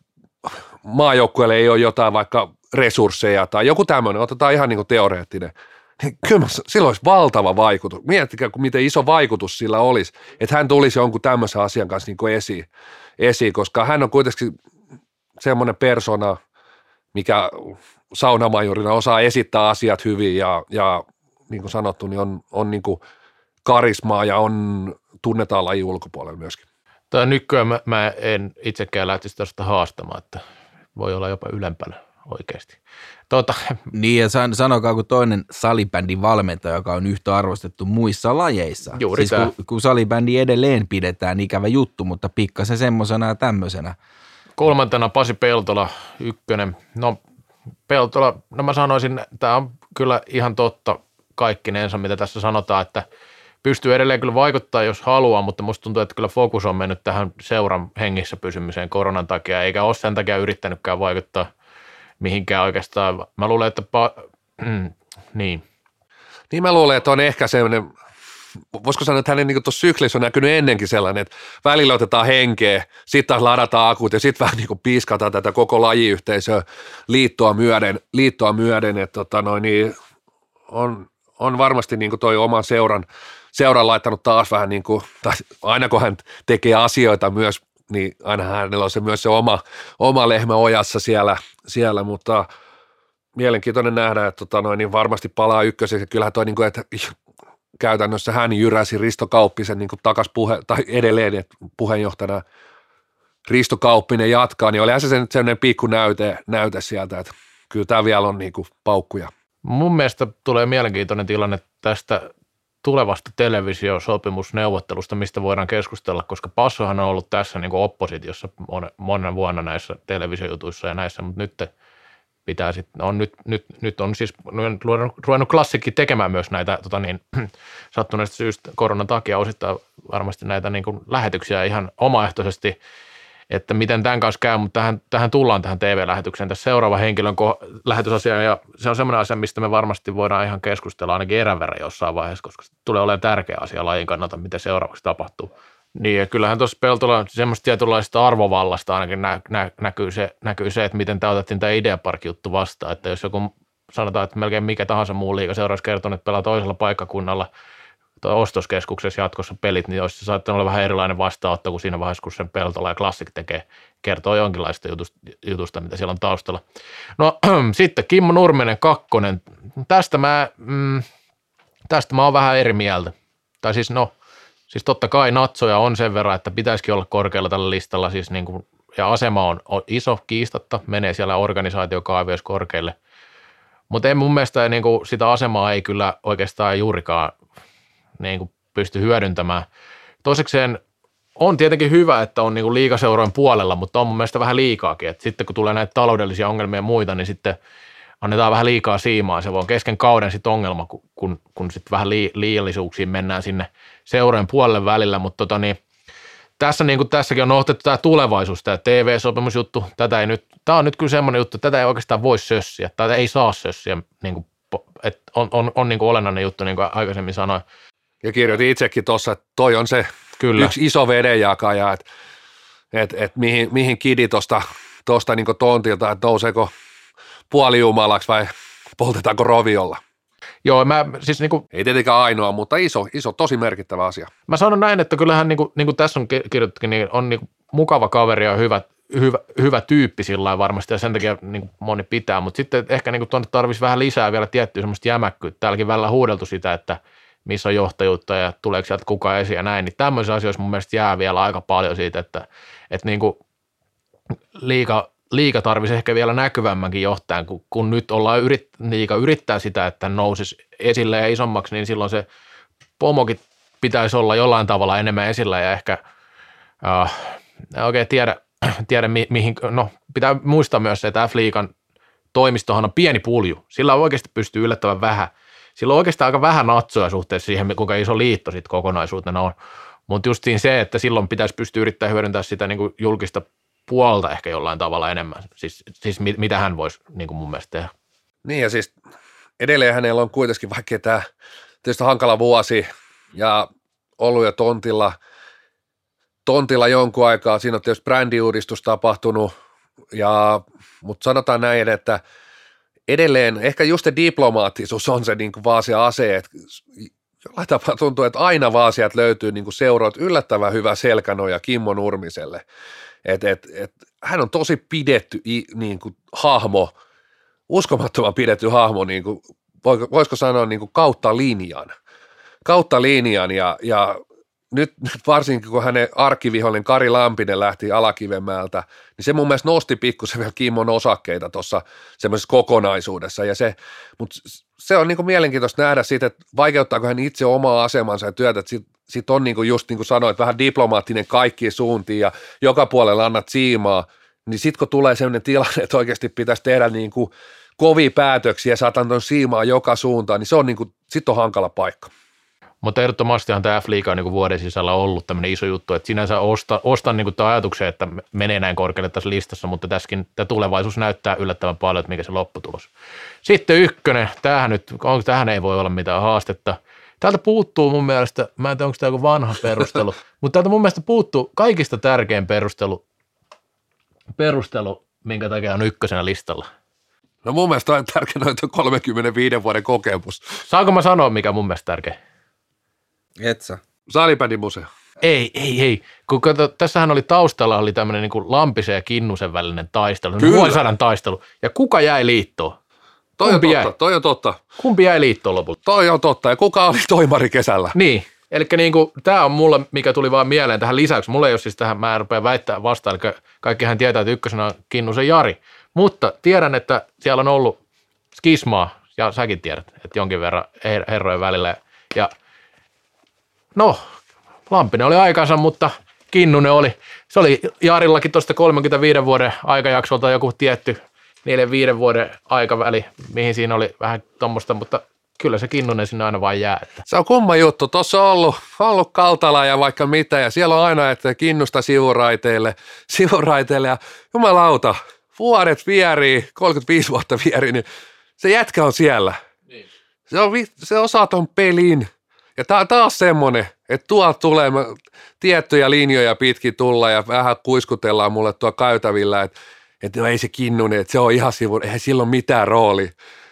maajoukkueelle ei ole jotain vaikka resursseja tai joku tämmöinen, otetaan ihan niin kuin teoreettinen – niin kyllä sillä olisi valtava vaikutus. Miettikää, miten iso vaikutus sillä olisi, että hän tulisi jonkun tämmöisen asian kanssa niin kuin esiin, esiin, koska hän on kuitenkin semmoinen persona, mikä saunamajorina osaa esittää asiat hyvin ja, ja niin kuin sanottu, niin on, on niin kuin karismaa ja on, tunnetaan lajin ulkopuolella myöskin. Tämä nykyään mä, mä en itsekään lähtisi tästä haastamaan, että voi olla jopa ylempänä oikeasti. Tuota. Niin ja san, sanokaa kun toinen salibändin valmentaja, joka on yhtä arvostettu muissa lajeissa. Juuri siis kun, kun salibändi edelleen pidetään ikävä juttu, mutta pikkasen semmoisena ja tämmöisenä. Kolmantena Pasi Peltola, ykkönen. No Peltola, no mä sanoisin, tämä on kyllä ihan totta kaikkinensa, mitä tässä sanotaan, että pystyy edelleen kyllä vaikuttaa, jos haluaa, mutta musta tuntuu, että kyllä fokus on mennyt tähän seuran hengissä pysymiseen koronan takia, eikä ole sen takia yrittänytkään vaikuttaa – mihinkään oikeastaan. Mä luulen, että pa- niin. Niin mä luulen, että on ehkä sellainen, voisiko sanoa, että hänen niin tuossa syklissä on näkynyt ennenkin sellainen, että välillä otetaan henkeä, sitten taas ladataan akut ja sitten vähän niin kuin piiskataan tätä koko lajiyhteisöä liittoa myöden, liittoa myöden että tota noin, niin on, on varmasti niin kuin toi oman seuran, seuran laittanut taas vähän niin kuin, tai aina kun hän tekee asioita myös niin aina hänellä on se myös se oma, oma lehmä ojassa siellä, siellä mutta mielenkiintoinen nähdä, että tota noin, niin varmasti palaa ykköseksi. Kyllähän toi, niin kuin, että käytännössä hän jyräsi Risto Kauppisen niin takas puhe, tai edelleen että puheenjohtajana Risto Kauppinen jatkaa, niin olihan se sellainen pikku näyte, näyte sieltä, että kyllä tämä vielä on niin kuin paukkuja. Mun mielestä tulee mielenkiintoinen tilanne tästä tulevasta televisiosopimusneuvottelusta, mistä voidaan keskustella, koska Passohan on ollut tässä niin kuin oppositiossa monen vuonna näissä televisiojutuissa ja näissä, mutta nyt pitää sitten, on nyt, nyt, nyt on siis ruvennut klassikki tekemään myös näitä tota niin, sattuneesta syystä koronan takia osittain varmasti näitä niin kuin lähetyksiä ihan omaehtoisesti – että miten tämän kanssa käy, mutta tähän, tähän tullaan tähän TV-lähetykseen tässä seuraava henkilön ko- lähetysasia, ja se on semmoinen asia, mistä me varmasti voidaan ihan keskustella ainakin erän verran jossain vaiheessa, koska se tulee olemaan tärkeä asia lajin kannalta, mitä seuraavaksi tapahtuu. Niin, ja kyllähän tuossa Peltola semmoista tietynlaista arvovallasta ainakin nä, nä, näkyy, se, näkyy se, että miten tämä otettiin tämä Ideapark-juttu vastaan, että jos joku sanotaan, että melkein mikä tahansa muu liiga seuraavaksi kertonut, että pelaa toisella paikkakunnalla tai ostoskeskuksessa jatkossa pelit, niin olisi saattanut olla vähän erilainen vastaanotto kuin siinä vaiheessa, kun sen Peltola ja Classic tekee, kertoo jonkinlaista jutusta, jutusta mitä siellä on taustalla. No sitten Kimmo Nurmenen kakkonen. Tästä mä, mm, tästä mä oon vähän eri mieltä. Tai siis no, siis totta kai natsoja on sen verran, että pitäisikin olla korkealla tällä listalla, siis niin kuin, ja asema on, iso kiistatta, menee siellä organisaatiokaavioissa korkealle – mutta ei mun mielestä niin kuin, sitä asemaa ei kyllä oikeastaan juurikaan niin kuin, pysty hyödyntämään. Toisekseen on tietenkin hyvä, että on niin kuin liikaseurojen puolella, mutta on mun mielestä vähän liikaakin. Et sitten kun tulee näitä taloudellisia ongelmia ja muita, niin sitten annetaan vähän liikaa siimaa. Se voi kesken kauden sitten ongelma, kun, kun, sitten vähän liiallisuuksiin mennään sinne seurojen puolelle välillä, mutta tota niin – tässä niin kuin tässäkin on nostettu tämä tulevaisuus, tämä TV-sopimusjuttu. Tätä ei nyt, tämä on nyt kyllä semmoinen juttu, että tätä ei oikeastaan voi sössiä, tai ei saa sössiä, niin kuin, että on, on, on niin kuin olennainen juttu, niin kuin aikaisemmin sanoin. Ja kirjoitin itsekin tuossa, että toi on se kyllä. yksi iso vedenjakaja, että, että, että mihin, mihin kidi tuosta tosta niin tontilta, että nouseeko puolijumalaksi vai poltetaanko roviolla. Joo, mä siis niin kuin, Ei tietenkään ainoa, mutta iso, iso, tosi merkittävä asia. Mä sanon näin, että kyllähän niin kuin, niin kuin tässä on kirjoitettukin, niin on niin kuin mukava kaveri ja hyvä, hyvä, hyvä tyyppi sillä varmasti ja sen takia niin kuin moni pitää, mutta sitten ehkä niin tuonne tarvitsisi vähän lisää vielä tiettyä semmoista jämäkkyyttä. Täälläkin välillä huudeltu sitä, että missä on johtajuutta ja tuleeko sieltä kukaan esiin ja näin, niin tämmöisissä asioissa mun mielestä jää vielä aika paljon siitä, että, että niin kuin liika, liika tarvisi ehkä vielä näkyvämmänkin johtajan, kun, kun nyt ollaan yrit, liika yrittää sitä, että nousisi esille ja isommaksi, niin silloin se pomokin pitäisi olla jollain tavalla enemmän esillä ja ehkä äh, en oikein tiedä, tiedä mi, mihin, no pitää muistaa myös se, että F-liigan toimistohan on pieni pulju. Sillä oikeasti pystyy yllättävän vähän. Sillä on oikeastaan aika vähän natsoja suhteessa siihen, kuinka iso liitto sitten kokonaisuutena on. Mutta justiin se, että silloin pitäisi pystyä yrittämään hyödyntämään sitä niin kuin julkista puolta ehkä jollain tavalla enemmän. Siis, siis mit, mitä hän voisi niin kuin mun mielestä tehdä. Niin ja siis edelleen hänellä on kuitenkin, vaikka tämä tietysti hankala vuosi ja ollut jo tontilla, tontilla jonkun aikaa, siinä on tietysti brändiuudistus tapahtunut, ja, mutta sanotaan näin, että edelleen ehkä just se diplomaattisuus on se niin kuin vaasia ase, että jollain tapaa tuntuu, että aina vaasiat löytyy niin kuin seuroit yllättävän hyvä selkänoja Kimmo Nurmiselle. Et, et, et, hän on tosi pidetty niin kuin, hahmo, uskomattoman pidetty hahmo, niin kuin, voisiko sanoa niin kuin kautta linjan. Kautta linjan ja, ja nyt, varsinkin kun hänen arkkivihollinen Kari Lampinen lähti Alakivenmäältä, niin se mun mielestä nosti pikkusen vielä Kimmon osakkeita tuossa semmoisessa kokonaisuudessa. Ja se, mutta se on niinku mielenkiintoista nähdä siitä, että vaikeuttaako hän itse omaa asemansa ja työtä, että sit, sit on niinku just niin kuin sanoit, vähän diplomaattinen kaikkiin suuntiin ja joka puolella annat siimaa, niin sitten kun tulee sellainen tilanne, että oikeasti pitäisi tehdä niin kuin kovia päätöksiä saatan tuon siimaa joka suuntaan, niin se on niin kuin, sit on hankala paikka. Mutta ehdottomastihan tämä F-liiga on niin vuoden sisällä ollut tämmöinen iso juttu, että sinänsä osta, ostan niin tämän ajatuksen, että menee näin korkealle tässä listassa, mutta tässäkin tämä tulevaisuus näyttää yllättävän paljon, että mikä se lopputulos. Sitten ykkönen, tämähän nyt, onko tähän ei voi olla mitään haastetta. Täältä puuttuu mun mielestä, mä en tiedä onko tämä joku vanha perustelu, mutta täältä mun mielestä puuttuu kaikista tärkein perustelu, perustelu minkä takia on ykkösenä listalla. No mun mielestä on tärkeä noin 35 vuoden kokemus. Saanko mä sanoa, mikä mun mielestä tärkeä? Et sä. museo. Ei, ei, ei. Kun kato, tässähän oli taustalla oli tämmöinen niin Lampisen ja Kinnusen välinen taistelu, Kyllä. vuosisadan taistelu. Ja kuka jäi liittoon? Toi Kumpi on totta, jäi? toi on totta. Kumpi jäi liittoon lopulta? Toi on totta. Ja kuka oli toimari kesällä? Niin. Eli niin tämä on mulle, mikä tuli vaan mieleen tähän lisäksi. Mulla ei ole siis tähän, mä en rupea väittää vastaan, eli kaikkihan tietää, että ykkösenä on Kinnusen Jari. Mutta tiedän, että siellä on ollut skismaa, ja säkin tiedät, että jonkin verran herrojen välillä. Ja No, Lampinen oli aikansa, mutta Kinnunen oli. Se oli Jaarillakin tuosta 35 vuoden aikajaksolta joku tietty neljän viiden vuoden aikaväli, mihin siinä oli vähän tuommoista, mutta kyllä se Kinnunen sinne aina vain jää. Että. Se on kumma juttu. Tuossa on ollut, ollut Kaltala ja vaikka mitä, ja siellä on aina, että Kinnusta sivuraiteille, sivuraiteille, ja jumalauta, vuodet vierii, 35 vuotta vierii, niin se jätkä on siellä. Niin. Se, on, se osaa ton pelin. Ja tää taas semmonen, Että tuolta tulee mä, tiettyjä linjoja pitkin tulla ja vähän kuiskutellaan mulle tuo käytävillä, että, että no ei se kinnunen, että se on ihan sivu, eihän sillä ole mitään rooli.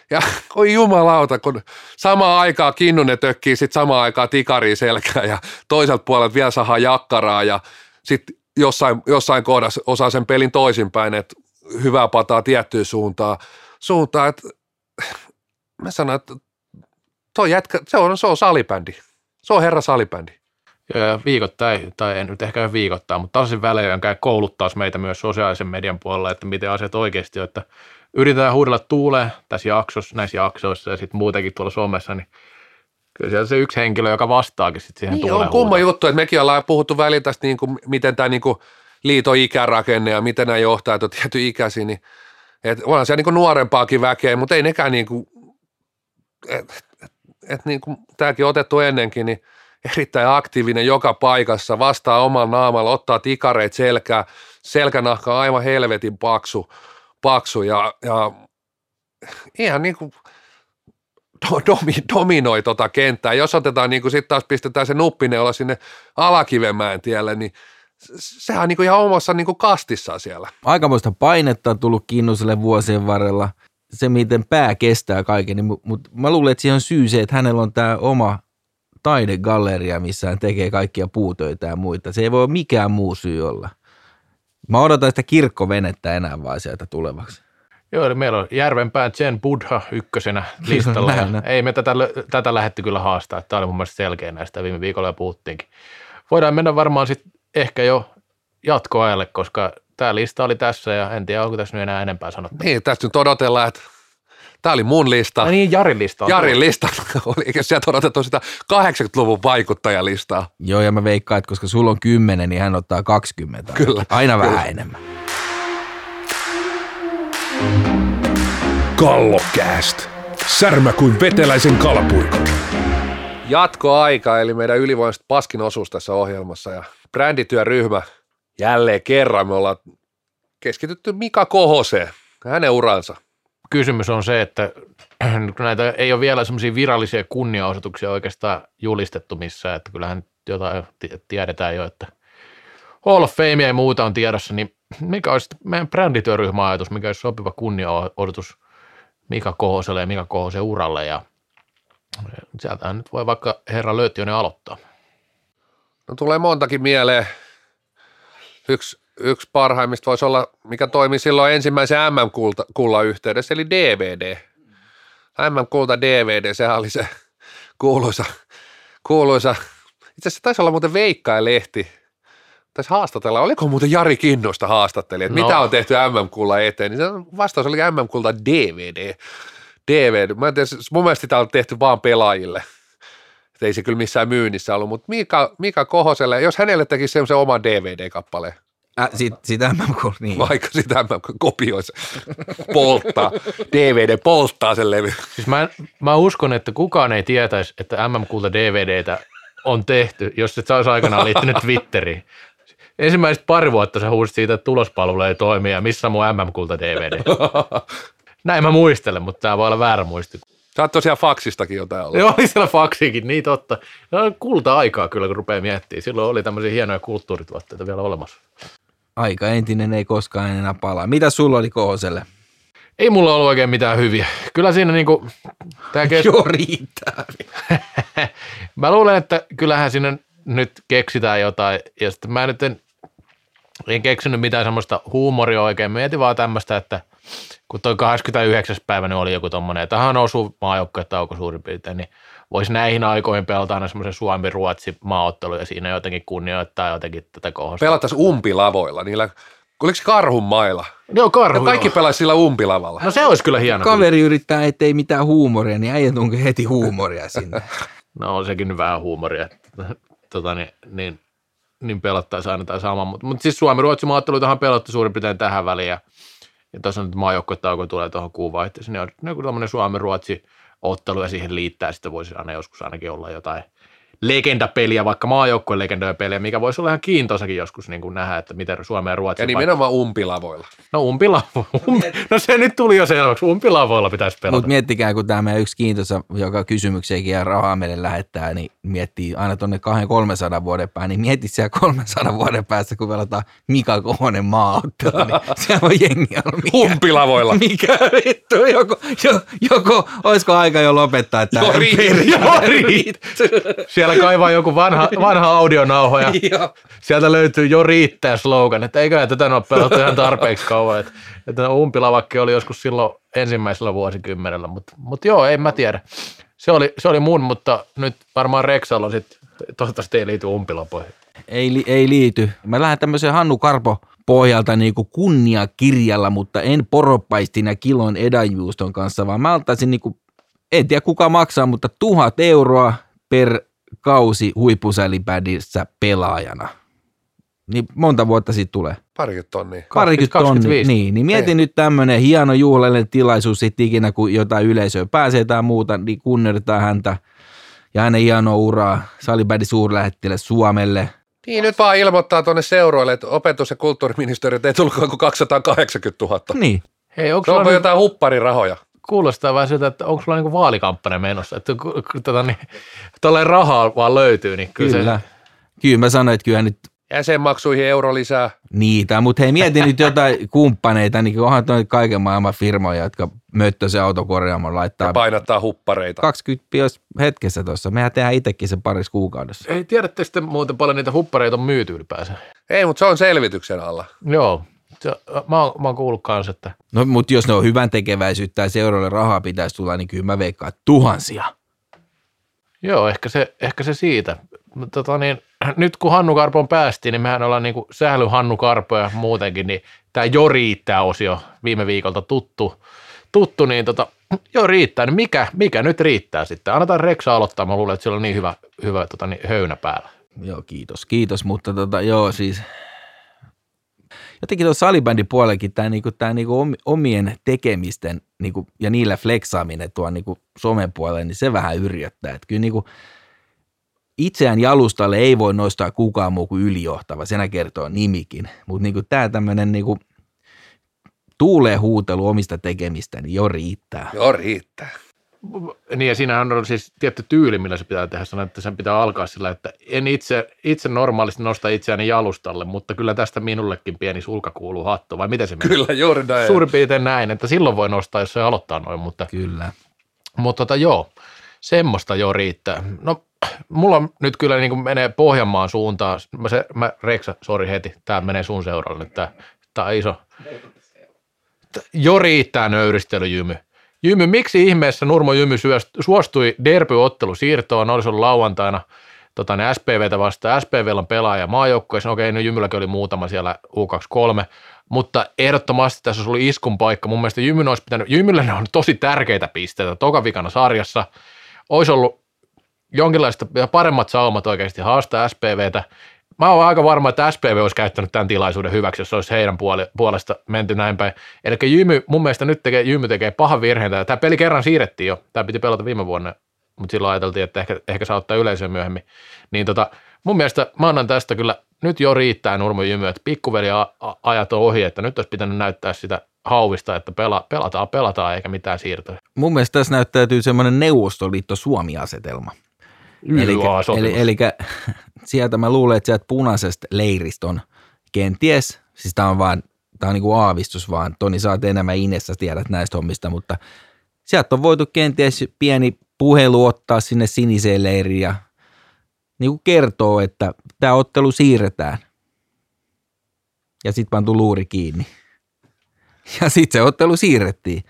Ja oi jumalauta, kun samaan aikaan kinnunen tökkii sitten samaan aikaan tikariin selkää ja toiselta puolelta vielä sahaa jakkaraa ja sitten jossain, jossain kohdassa osaa sen pelin toisinpäin, että hyvää pataa tiettyyn suuntaan, suuntaan että mä sanon, että toi jätkä, se on, se on salibändi. Se on herra salibändi. Ja viikoittain, tai en nyt ehkä viikoittain, mutta tasaisin välein käy kouluttaa meitä myös sosiaalisen median puolella, että miten asiat oikeasti on, että yritetään huudella tuuleen tässä jaksossa, näissä jaksoissa ja sitten muutenkin tuolla somessa, niin kyllä siellä se yksi henkilö, joka vastaakin sitten siihen Niin on kumma juttu, että mekin ollaan puhuttu välillä tästä, niin kuin, miten tämä niin kuin liiton ikärakenne ja miten nämä johtajat on tietty ikäisiä, niin että onhan siellä niin nuorempaakin väkeä, mutta ei nekään niin kuin, että et, et niin kuin tämäkin otettu ennenkin, niin erittäin aktiivinen joka paikassa, vastaa oman naamalla, ottaa tikareet selkää, selkänahka on aivan helvetin paksu, paksu ja, ja ihan niin kuin do- domi, dominoi tota kenttää. Jos otetaan niin kuin sitten taas pistetään se nuppineula sinne Alakivenmäen tielle, niin se- sehän on niin kuin ihan omassa niin kuin kastissaan siellä. Aikamoista painetta on tullut Kinnuselle vuosien varrella. Se, miten pää kestää kaiken, niin, mutta mut mä luulen, että siihen on syy se, että hänellä on tämä oma taidegalleria, missä hän tekee kaikkia puutöitä ja muita. Se ei voi mikään muu syy olla. Mä odotan sitä kirkkovenettä enää vaan sieltä tulevaksi. Joo, eli meillä on Järvenpään Jen Buddha ykkösenä listalla. Näin, ja ei me tätä, tätä lähdetty kyllä haastaa. Tämä oli mun mielestä selkeä näistä viime viikolla jo puhuttiinkin. Voidaan mennä varmaan sitten ehkä jo jatkoajalle, koska tämä lista oli tässä ja en tiedä, onko tässä nyt enää enempää sanottu. Niin, tässä nyt odotellaan, että tämä oli mun lista. Ai niin, Jarin lista on Jarin tullut. lista oli, eikä sieltä odotettu sitä 80-luvun vaikuttajalistaa. Joo, ja mä veikkaan, että koska sulla on kymmenen, niin hän ottaa 20. Kyllä, Aina kyllä. vähän enemmän. Kallokääst. Särmä kuin veteläisen kalapuikon. Jatkoaika, eli meidän ylivoimaiset paskin osuus tässä ohjelmassa ja brändityöryhmä jälleen kerran me ollaan keskitytty Mika Kohoseen, hänen uransa. Kysymys on se, että kun näitä ei ole vielä semmoisia virallisia kunniaosoituksia oikeastaan julistettu missään, että kyllähän jotain ti- tiedetään jo, että Hall of Fame ja muuta on tiedossa, niin mikä olisi meidän brändityöryhmän ajatus, mikä olisi sopiva kunniaodotus Mika Kohoselle ja Mika Kohosen uralle ja sieltähän nyt voi vaikka herra Lööttiönen aloittaa. No tulee montakin mieleen. Yksi, yksi parhaimmista voisi olla, mikä toimi silloin ensimmäisen MM-kullan yhteydessä, eli DVD. MM-kulta DVD, sehän oli se kuuluisa, kuuluisa. Itse asiassa taisi olla muuten Veikka ja Lehti. Taisi haastatella, oliko muuten Jari Kinnusta haastatteli, että No. mitä on tehty MM-kullan eteen, niin se vastaus oli MM-kulta DVD. DVD. Mä en tiedä, mun mielestä sitä on tehty vaan pelaajille. Ei se kyllä missään myynnissä ollut, mutta Mika, Mika Kohoselle, jos hänelle tekisi semmoisen oman DVD-kappaleen, Äh, sit, sitä mä niin. vaikka sitä mä kopioisi, polttaa, DVD polttaa sen levy. Siis mä, mä uskon, että kukaan ei tietäisi, että MM-kulta DVDtä on tehty, jos et sä olisi aikanaan liittynyt Twitteriin. Ensimmäiset pari vuotta sä huusit siitä, että tulospalvelu ei toimi ja missä on mun MM-kulta DVD. Näin mä muistelen, mutta tämä voi olla väärä muisti. Sä oot tosiaan faksistakin jotain ollut. Oli siellä faksikin, niin totta. Ne on kulta-aikaa kyllä, kun rupeaa miettimään. Silloin oli tämmöisiä hienoja kulttuurituotteita vielä olemassa. Aika entinen ei koskaan enää palaa. Mitä sulla oli Kohoselle? Ei mulla ollut oikein mitään hyviä. Kyllä siinä niinku, tää kes- Joo, riittää. mä luulen, että kyllähän sinne nyt keksitään jotain, ja sitten mä nyt en, en keksinyt mitään semmoista huumoria oikein, mietin vaan tämmöistä, että kun toi 29. päivä nyt oli joku tommonen, että tähän osuu maajoukkuetauko suurin piirtein, niin voisi näihin aikoihin pelata aina semmoisen Suomi-Ruotsi maaottelu ja siinä jotenkin kunnioittaa jotenkin tätä kohosta. Pelattaisiin umpilavoilla, niillä, oliko se karhun mailla? Joo, karhu. Ja kaikki joo. pelaisi sillä umpilavalla. No se olisi kyllä hieno. kyllä. Kaveri yrittää, ettei mitään huumoria, niin äijä tunkee heti huumoria sinne. No on sekin vähän huumoria, tota, niin, niin, niin pelattaisiin aina tämä sama. Mutta mut siis Suomi-Ruotsi maatteluita on pelattu suurin piirtein tähän väliin ja, ja tuossa nyt maajoukkuetauko tulee tuohon kuun vaihteeseen, niin on joku tämmöinen Suomi-Ruotsi ottelu ja siihen liittää, sitten voisi aina joskus ainakin olla jotain legendapeliä, vaikka maajoukkueen legendoja peliä, mikä voisi olla ihan kiintoisakin joskus niin kuin nähdä, että miten Suomen ja Ruotsi... Ja nimenomaan umpilavoilla. No umpilavo. Um, no se nyt tuli jo selväksi. Umpilavoilla pitäisi pelata. Mutta miettikää, kun tämä meidän yksi kiintoisa, joka kysymykseenkin ja rahaa meille lähettää, niin miettii aina tuonne 200-300 vuoden päähän, niin mieti siellä 300 vuoden päästä, kun pelataan Mika Kohonen maaottelu, niin siellä on jengi on mikä, Umpilavoilla. mikä vittu, joko, jo, joko, olisiko aika jo lopettaa, että Joo, riitti. Joo, Siellä kaivaa joku vanha, vanha audionauho ja sieltä löytyy jo riittää slogan, että eiköhän tätä ole pelattu ihan tarpeeksi kauan. Että, että umpilavakki oli joskus silloin ensimmäisellä vuosikymmenellä, mutta, mutta joo, en mä tiedä. Se oli, se oli mun, mutta nyt varmaan Rexalla sitten, toivottavasti ei liity umpilapoihin. ei, li- ei liity. Mä lähden tämmöisen Hannu Karpo pohjalta niin kuin kunniakirjalla, mutta en poroppaistin ja kilon edanjuuston kanssa, vaan mä altaisin niin kuin, en tiedä kuka maksaa, mutta tuhat euroa per kausi huippusälipädissä pelaajana. Niin monta vuotta sitten tulee? Parikymmentä tonnia. Parikymmentä 25. tonnia. Niin, niin mieti nyt tämmöinen hieno juhlallinen tilaisuus sitten ikinä, kun jotain yleisöä pääsee tai muuta, niin kunnioitetaan häntä ja hänen hienoa uraa salibädi suurlähettiläs Suomelle. Niin, nyt vaan ilmoittaa tuonne seuroille, että opetus- ja kulttuuriministeriöt ei tullut kuin 280 000. Niin. Hei, onko Se on nyt, jotain hupparirahoja. Kuulostaa vähän siltä, että onko sulla niinku vaalikampanja menossa, että ku- ku- tota, niin, tolleen rahaa vaan löytyy, niin kyllä, Kyllä. se, Kyllä mä sanoin, että kyllä nyt Jäsenmaksuihin euro lisää. niitä, mutta hei mieti nyt jotain kumppaneita, niin onhan toi kaiken maailman firmoja, jotka möttöisen autokorjaamon laittaa Ja painattaa huppareita. 20 pios hetkessä tuossa. Mehän tehdään itsekin se parissa kuukaudessa. ei tiedätte sitten muuten paljon niitä huppareita on myyty ylipäänsä. Ei, mutta se on selvityksen alla. Joo, se, mä, oon, mä oon kuullut kanssa, että No mutta jos ne on hyvän tekeväisyyttä ja seuroille rahaa pitäisi tulla, niin kyllä mä veikkaan että tuhansia. Joo, ehkä se, ehkä se siitä. Mutta Tota niin, nyt kun Hannu Karpon päästiin, niin mehän ollaan niinku sähly Hannu Karpo ja muutenkin, niin tämä jo riittää osio viime viikolta tuttu, tuttu niin tota, jo riittää, niin mikä, mikä nyt riittää sitten? Annetaan Reksa aloittaa, mä luulen, että sillä on niin hyvä, hyvä tota niin, höynä päällä. Joo, kiitos, kiitos, mutta tota, joo siis jotenkin tuossa salibändin puolellakin tämä niinku, tää niinku om- omien tekemisten niinku, ja niillä fleksaaminen tuon niinku somen puolelle, niin se vähän yrjöttää. Et kyllä niinku, itseään jalustalle ei voi nostaa kukaan muu kuin ylijohtava, senä kertoo nimikin. Mutta niinku, tämä tämmöinen niinku, tuuleen huutelu omista tekemistä, niin jo riittää. Joo, riittää. Niin ja siinähän on siis tietty tyyli, millä se pitää tehdä. Sanoin, että sen pitää alkaa sillä, että en itse, itse normaalisti nosta itseäni jalustalle, mutta kyllä tästä minullekin pieni sulka kuuluu hattu, vai miten se menee? Kyllä, juuri näin. Suurin piirtein näin, että silloin voi nostaa, jos se aloittaa noin, mutta, Kyllä. mutta tota, joo, semmoista jo riittää. No, mulla nyt kyllä niin kuin menee Pohjanmaan suuntaan. Mä, se, mä Reksa, sori heti, tämä menee sun seuralle nyt, tämä, tämä on iso. Jo riittää nöyristelyjymy. Jymy, miksi ihmeessä Nurmo Jymy suostui derby-ottelu siirtoon, olisi ollut lauantaina tota, ne SPVtä vastaan. SPVllä on pelaaja maajoukkueessa, okei, no Jymylläkin oli muutama siellä U23, mutta ehdottomasti tässä olisi ollut iskun paikka. Mun mielestä Jymyn olisi pitänyt, Jymyllä ne on tosi tärkeitä pisteitä toka vikana sarjassa. Olisi ollut jonkinlaista paremmat saumat oikeasti haastaa SPVtä. Mä oon aika varma, että SPV olisi käyttänyt tämän tilaisuuden hyväksi, jos olisi heidän puole- puolesta menty näin päin. Eli Jymy, mun mielestä nyt tekee, Jymy tekee pahan virheen. Tämä peli kerran siirrettiin jo. Tämä piti pelata viime vuonna, mutta silloin ajateltiin, että ehkä, ehkä saa ottaa yleisöä myöhemmin. Niin tota, mun mielestä mä annan tästä kyllä, nyt jo riittää Nurmo Jymy, että pikkuveli ajat on ohi, että nyt olisi pitänyt näyttää sitä hauvista, että pela, pelataan, pelataan eikä mitään siirtoja. Mun mielestä tässä näyttäytyy semmoinen Neuvostoliitto Eli, eli, eli sieltä mä luulen, että sieltä punaisesta leiristä on kenties, siis tää on vaan, tää on niinku aavistus vaan, Toni sä oot enemmän Inessa tiedät näistä hommista, mutta sieltä on voitu kenties pieni puhelu ottaa sinne siniseen leiriin ja niinku kertoo, että tämä ottelu siirretään. Ja sitten pantu luuri kiinni. Ja sitten se ottelu siirrettiin.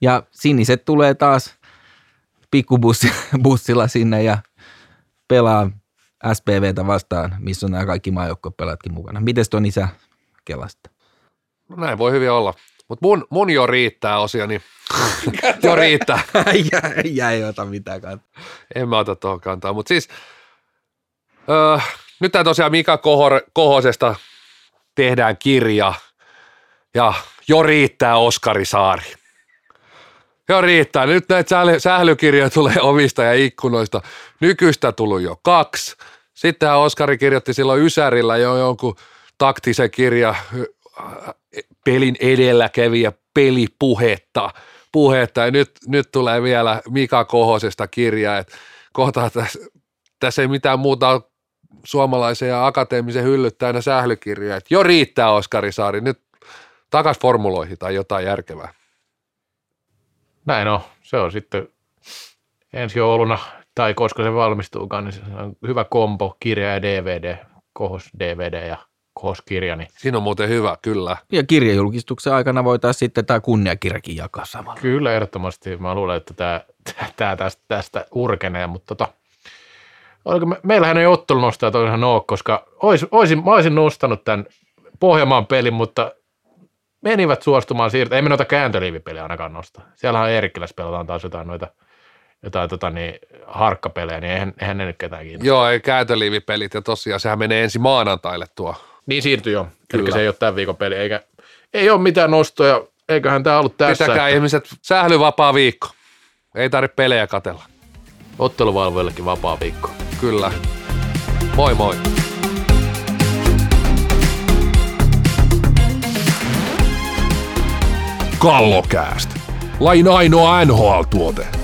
Ja siniset tulee taas pikkubussilla sinne ja pelaa SPVtä vastaan, missä on nämä kaikki maajoukkuepelatkin mukana. Miten Toni sä kelasta? No näin voi hyvin olla. Mutta mun, mun jo riittää osioni. jo riittää. Jäi ei ota mitään kantaa. En mä ota tuohon kantaa. Mutta siis öö, nyt tämä tosiaan Mika Kohor, Kohosesta tehdään kirja ja jo riittää Oskari Saari. Joo, riittää. Nyt näitä sähly- sählykirjoja tulee ovista ja ikkunoista. Nykyistä tullut jo kaksi. Sittenhän Oskari kirjoitti silloin Ysärillä jo jonkun taktisen kirja, pelin edelläkävijä, pelipuhetta. Puhetta. Ja nyt, nyt tulee vielä Mika Kohosesta kirja, että kohta tässä, tässä ei mitään muuta suomalaisen ja akateemisen hyllyt täynnä sählykirjoja. Että jo riittää Oskari Saari, nyt takas formuloihin tai jotain järkevää. Näin on. Se on sitten ensi jouluna, tai koska se valmistuukaan, niin se on hyvä kombo, kirja ja DVD, kohos DVD ja kohos kirja. Niin Siinä on muuten hyvä, kyllä. Ja kirjajulkistuksen aikana voitaisiin sitten tämä kunniakirjakin jakaa samalla. kyllä, ehdottomasti. Mä luulen, että tämä, tämä tästä, tästä urkenee, mutta tota, oliko me, meillähän ei ottelunostaja tosiaan ole, koska ois, oisin, mä olisin nostanut tämän Pohjanmaan pelin, mutta menivät suostumaan siirtää. Ei me noita kääntöliivipeliä ainakaan nosta. Siellähän Eerikkilässä pelataan taas jotain noita jotain tota, niin, harkkapelejä, niin eihän, eihän ne nyt ketään kiinnosta. Joo, ei käytöliivipelit ja tosiaan sehän menee ensi maanantaille tuo. Niin siirtyi jo. Kyllä. Eli se ei ole tämän viikon peli, eikä ei ole mitään nostoja, eiköhän tämä ollut tässä. Pitäkää ihmiset sählyvapaa viikko. Ei tarvitse pelejä katella. Otteluvalvoillekin vapaa viikko. Kyllä. Moi moi. Kallokääst. Lain ainoa NHL-tuote.